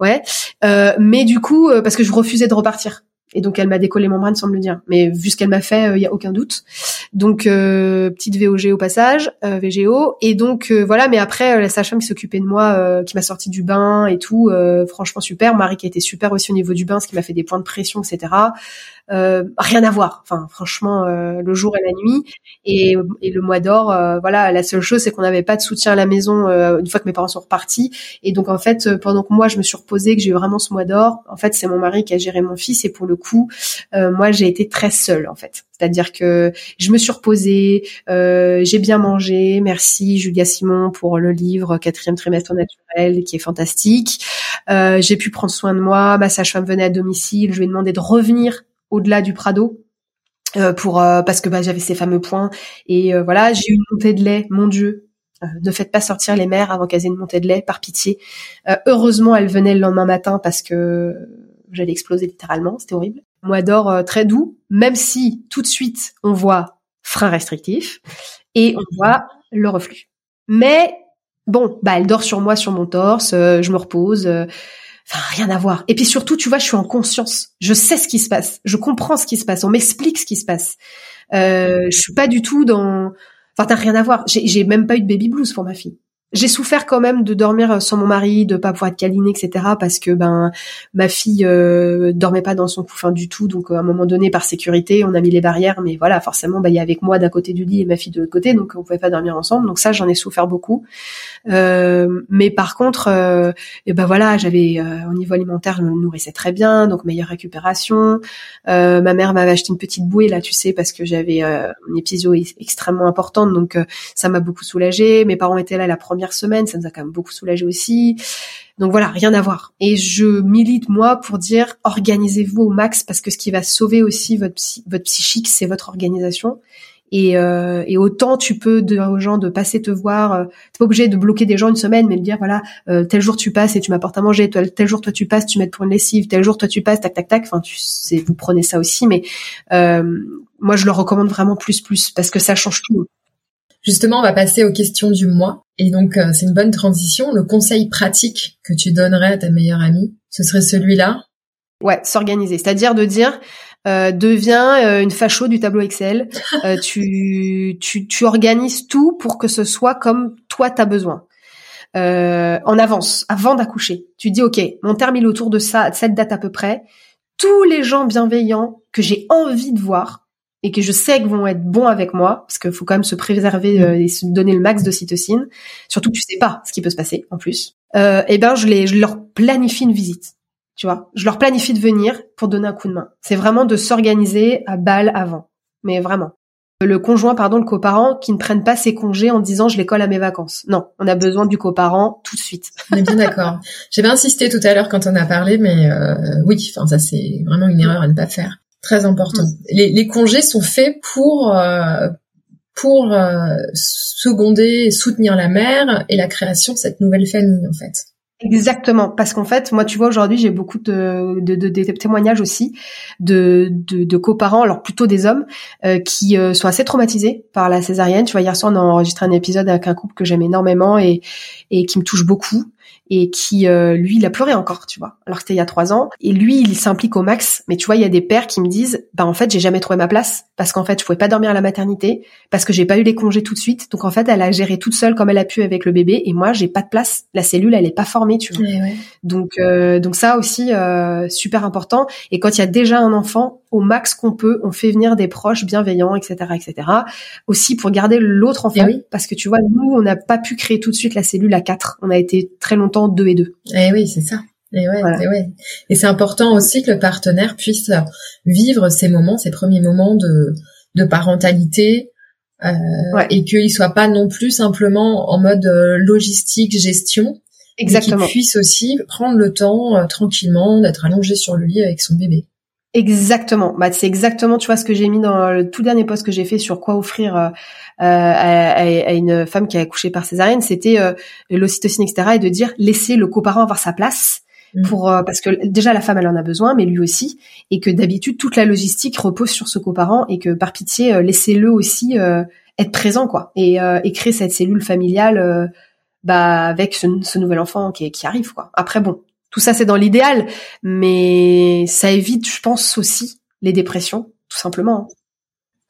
ouais. Euh, mais du coup, parce que je refusais de repartir. Et donc elle m'a décollé membrane, semble le dire. Mais vu ce qu'elle m'a fait, il euh, y a aucun doute. Donc euh, petite VOG au passage, euh, VGO. Et donc voilà. Mais après la sage-femme qui s'occupait de moi, qui m'a sorti du bain et tout, franchement super. Marie qui a été super aussi au niveau du bain, ce qui m'a fait des points de pression, etc. Euh, rien à voir. Enfin, franchement, euh, le jour et la nuit. Et, et le mois d'or, euh, voilà, la seule chose, c'est qu'on n'avait pas de soutien à la maison une fois que mes parents sont repartis. Et donc, en fait, pendant que moi, je me suis reposée, que j'ai eu vraiment ce mois d'or, en fait, c'est mon mari qui a géré mon fils. Et pour le coup, moi, j'ai été très seule, en fait. C'est-à-dire que je me suis reposée, j'ai bien mangé. Merci Julia Simon pour le livre Quatrième trimestre naturel, qui est fantastique. j'ai pu prendre soin de moi. Ma sage-femme venait à domicile. Je lui ai demandé de revenir au-delà du Prado. Euh, pour euh, parce que bah, j'avais ces fameux points. Et euh, voilà j'ai eu une montée de lait mon dieu. Ne faites pas sortir les mères avant qu'elles aient une montée de lait par pitié. Heureusement elle venait le lendemain matin parce que j'allais exploser littéralement c'était horrible. Mois d'or très doux même si tout de suite on voit frein restrictif et on voit le reflux. Mais bon bah elle dort sur moi sur mon torse je me repose Enfin, rien à voir. Et puis surtout, tu vois, je suis en conscience. Je sais ce qui se passe. Je comprends ce qui se passe. On m'explique ce qui se passe. Euh, je suis pas du tout dans. Enfin, t'as rien à voir. J'ai même pas eu de baby blues pour ma fille. J'ai souffert quand même de dormir sans mon mari, de pas pouvoir être câlinée, etc. Parce que ben ma fille euh, dormait pas dans son couffin du tout, donc à un moment donné par sécurité on a mis les barrières, mais voilà forcément ben, il y avait moi d'un côté du lit et ma fille de l'autre côté, donc on pouvait pas dormir ensemble. Donc ça j'en ai souffert beaucoup. Euh, mais par contre, euh, ben voilà j'avais euh, au niveau alimentaire je me nourrissais très bien, donc meilleure récupération. Euh, ma mère m'avait acheté une petite bouée là, tu sais, parce que j'avais une épisio extrêmement importante, donc ça m'a beaucoup soulagée. Mes parents étaient là la première semaine, ça nous a quand même beaucoup soulagé aussi. Donc voilà, rien à voir. Et je milite moi pour dire organisez-vous au max parce que ce qui va sauver aussi votre votre psychique, c'est votre organisation. Et, euh, et, autant tu peux dire aux gens de passer te voir. Euh, t'es pas obligé de bloquer des gens une semaine, mais de dire voilà euh, tel jour tu passes et tu m'apportes à manger. Tel, tel jour toi tu passes, tu m'aides pour une lessive. Tel jour toi tu passes, tac tac tac. Enfin tu sais, vous prenez ça aussi, mais euh, moi je le recommande vraiment plus plus parce que ça change tout. Justement, on va passer aux questions du mois. Et donc, euh, c'est une bonne transition. Le conseil pratique que tu donnerais à ta meilleure amie, ce serait celui-là? Ouais, s'organiser. C'est-à-dire de dire, euh, deviens euh, une facho du tableau Excel. Euh, tu, tu, tu organises tout pour que ce soit comme toi t'as besoin. en avance, avant d'accoucher. Tu dis, OK, mon terme il est autour de ça, de cette date à peu près. Tous les gens bienveillants que j'ai envie de voir, et que je sais qu'ils vont être bons avec moi, parce qu'il faut quand même se préserver euh, et se donner le max d'ocytocine, surtout que tu sais pas ce qui peut se passer en plus, euh, et ben je, les, je leur planifie une visite, tu vois. Je leur planifie de venir pour donner un coup de main. C'est vraiment de s'organiser à balle avant, mais vraiment. Le conjoint, pardon, le coparent, qui ne prenne pas ses congés en disant je les colle à mes vacances. Non, on a besoin du coparent tout de suite. On est bien d'accord. J'avais insisté tout à l'heure quand on a parlé, mais euh, oui, enfin ça c'est vraiment une erreur à ne pas faire. Très important. Mm. Les, les, congés sont faits pour euh, pour euh, seconder et soutenir la mère et la création de cette nouvelle famille en fait. Exactement, parce qu'en fait, moi, tu vois, aujourd'hui, j'ai beaucoup de, de, de, de, témoignages aussi de, de, de coparents, alors plutôt des hommes, euh, qui euh, sont assez traumatisés par la césarienne. Tu vois, hier soir, on a enregistré un épisode avec un couple que j'aime énormément et, et qui me touche beaucoup. Et qui euh, lui il a pleuré encore tu vois. Alors que c'était il y a trois ans. Et lui il s'implique au max. Mais tu vois il y a des pères qui me disent bah en fait j'ai jamais trouvé ma place. Parce qu'en fait je pouvais pas dormir à la maternité. Parce que j'ai pas eu les congés tout de suite. Donc en fait elle a géré toute seule comme elle a pu avec le bébé. Et moi j'ai pas de place. La cellule elle est pas formée tu vois. Donc euh, donc ça aussi euh, super important. Et quand il y a déjà un enfant au max qu'on peut on fait venir des proches bienveillants etc etc aussi pour garder l'autre enfant. Eh oui. parce que tu vois nous on n'a pas pu créer tout de suite la cellule à quatre. On a été très longtemps deux et deux Eh oui, c'est ça. Et ouais, Voilà. et ouais. Et c'est important aussi que le partenaire puisse vivre ces moments, ces premiers moments de, de parentalité, euh, Ouais. et qu'il soit pas non plus simplement en mode euh, logistique, gestion, exactement qu'il puisse aussi prendre le temps euh, tranquillement d'être allongé sur le lit avec son bébé. Exactement. Bah, c'est exactement, tu vois, ce que j'ai mis dans le tout dernier post que j'ai fait sur quoi offrir euh, euh, à, à- à une femme qui a accouché par césarienne, c'était euh, l'ocytocine, etc., et de dire laisser le coparent avoir sa place Mm. pour euh, parce que déjà la femme elle en a besoin, mais lui aussi, et que d'habitude toute la logistique repose sur ce coparent et que par pitié euh, laissez-le aussi euh, être présent quoi et, euh, et créer cette cellule familiale euh, bah avec ce, ce nouvel enfant qui, qui arrive quoi. Après bon, tout ça c'est dans l'idéal, mais ça évite, je pense aussi, les dépressions, tout simplement.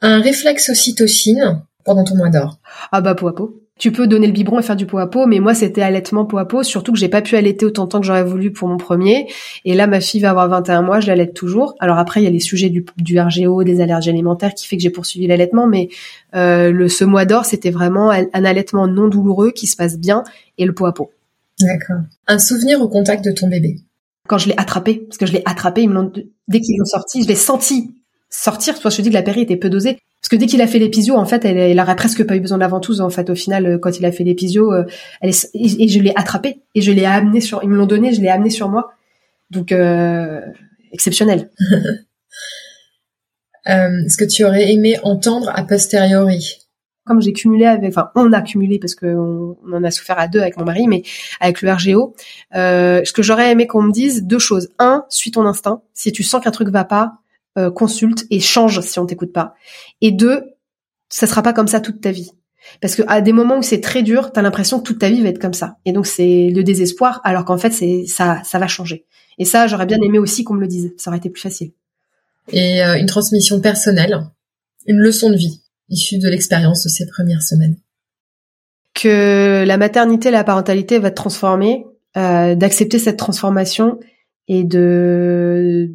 Un réflexe ocytocine pendant ton mois d'or. Ah bah peau à peau. Tu peux donner le biberon et faire du pot à pot, mais moi c'était allaitement pot à pot, surtout que j'ai pas pu allaiter autant de temps que j'aurais voulu pour mon premier. Et là ma fille va avoir 21 mois, je l'allaite toujours. Alors après il y a les sujets du, du RGO, des allergies alimentaires qui fait que j'ai poursuivi l'allaitement, mais euh, le ce mois d'or c'était vraiment un, allaitement non douloureux qui se passe bien et le pot à pot. D'accord. Un souvenir au contact de ton bébé? Quand je l'ai attrapé, parce que je l'ai attrapé, ils me l'ont- dès qu'ils l'ont sorti, je l'ai senti sortir. Toi, je te dis que la péri était peu dosée. Parce que dès qu'il a fait l'épisio, en fait, elle, elle aurait presque pas eu besoin de la ventouse. En fait, au final, euh, quand il a fait l'épisio, euh, elle est, et, et je l'ai attrapé et je l'ai amené sur. Ils me l'ont donné, je l'ai amené sur moi. Donc euh, exceptionnel. Euh, Est-ce que tu aurais aimé entendre a posteriori? Comme j'ai cumulé avec, enfin, on a cumulé parce qu'on on en a souffert à deux avec mon mari, mais avec le RGO, euh, ce que j'aurais aimé qu'on me dise, deux choses. Un, suis ton instinct. Si tu sens qu'un truc va pas, euh, consulte et change si on t'écoute pas. Et deux, ça sera pas comme ça toute ta vie. Parce que à des moments où c'est très dur, t'as l'impression que toute ta vie va être comme ça. Et donc c'est le désespoir, alors qu'en fait c'est ça, ça va changer. Et ça, j'aurais bien aimé aussi qu'on me le dise. Ça aurait été plus facile. et euh, une transmission personnelle, une leçon de vie issue de l'expérience de ces premières semaines. Que la maternité, la parentalité va te transformer, euh, d'accepter cette transformation et de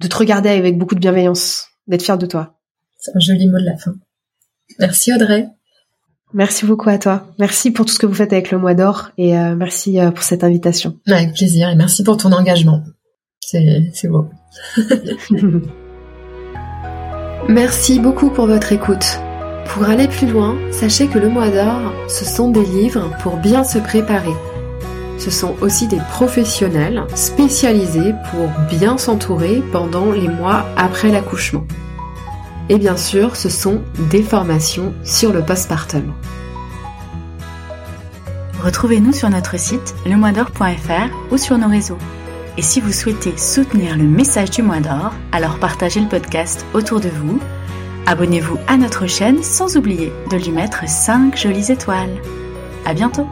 de te regarder avec beaucoup de bienveillance, d'être fier de toi. C'est un joli mot de la fin. Merci Audrey. Merci beaucoup à toi. Merci pour tout ce que vous faites avec le mois d'or et euh, merci euh, pour cette invitation. Avec plaisir et merci pour ton engagement. C'est beau. Merci beaucoup pour votre écoute. Pour aller plus loin, sachez que le mois d'or, ce sont des livres pour bien se préparer. Ce sont aussi des professionnels spécialisés pour bien s'entourer pendant les mois après l'accouchement. Et bien sûr, ce sont des formations sur le postpartum. Retrouvez-nous sur notre site lemoisdor.fr ou sur nos réseaux. Et si vous souhaitez soutenir le message du mois d'or, alors partagez le podcast autour de vous, abonnez-vous à notre chaîne sans oublier de lui mettre 5 jolies étoiles. À bientôt!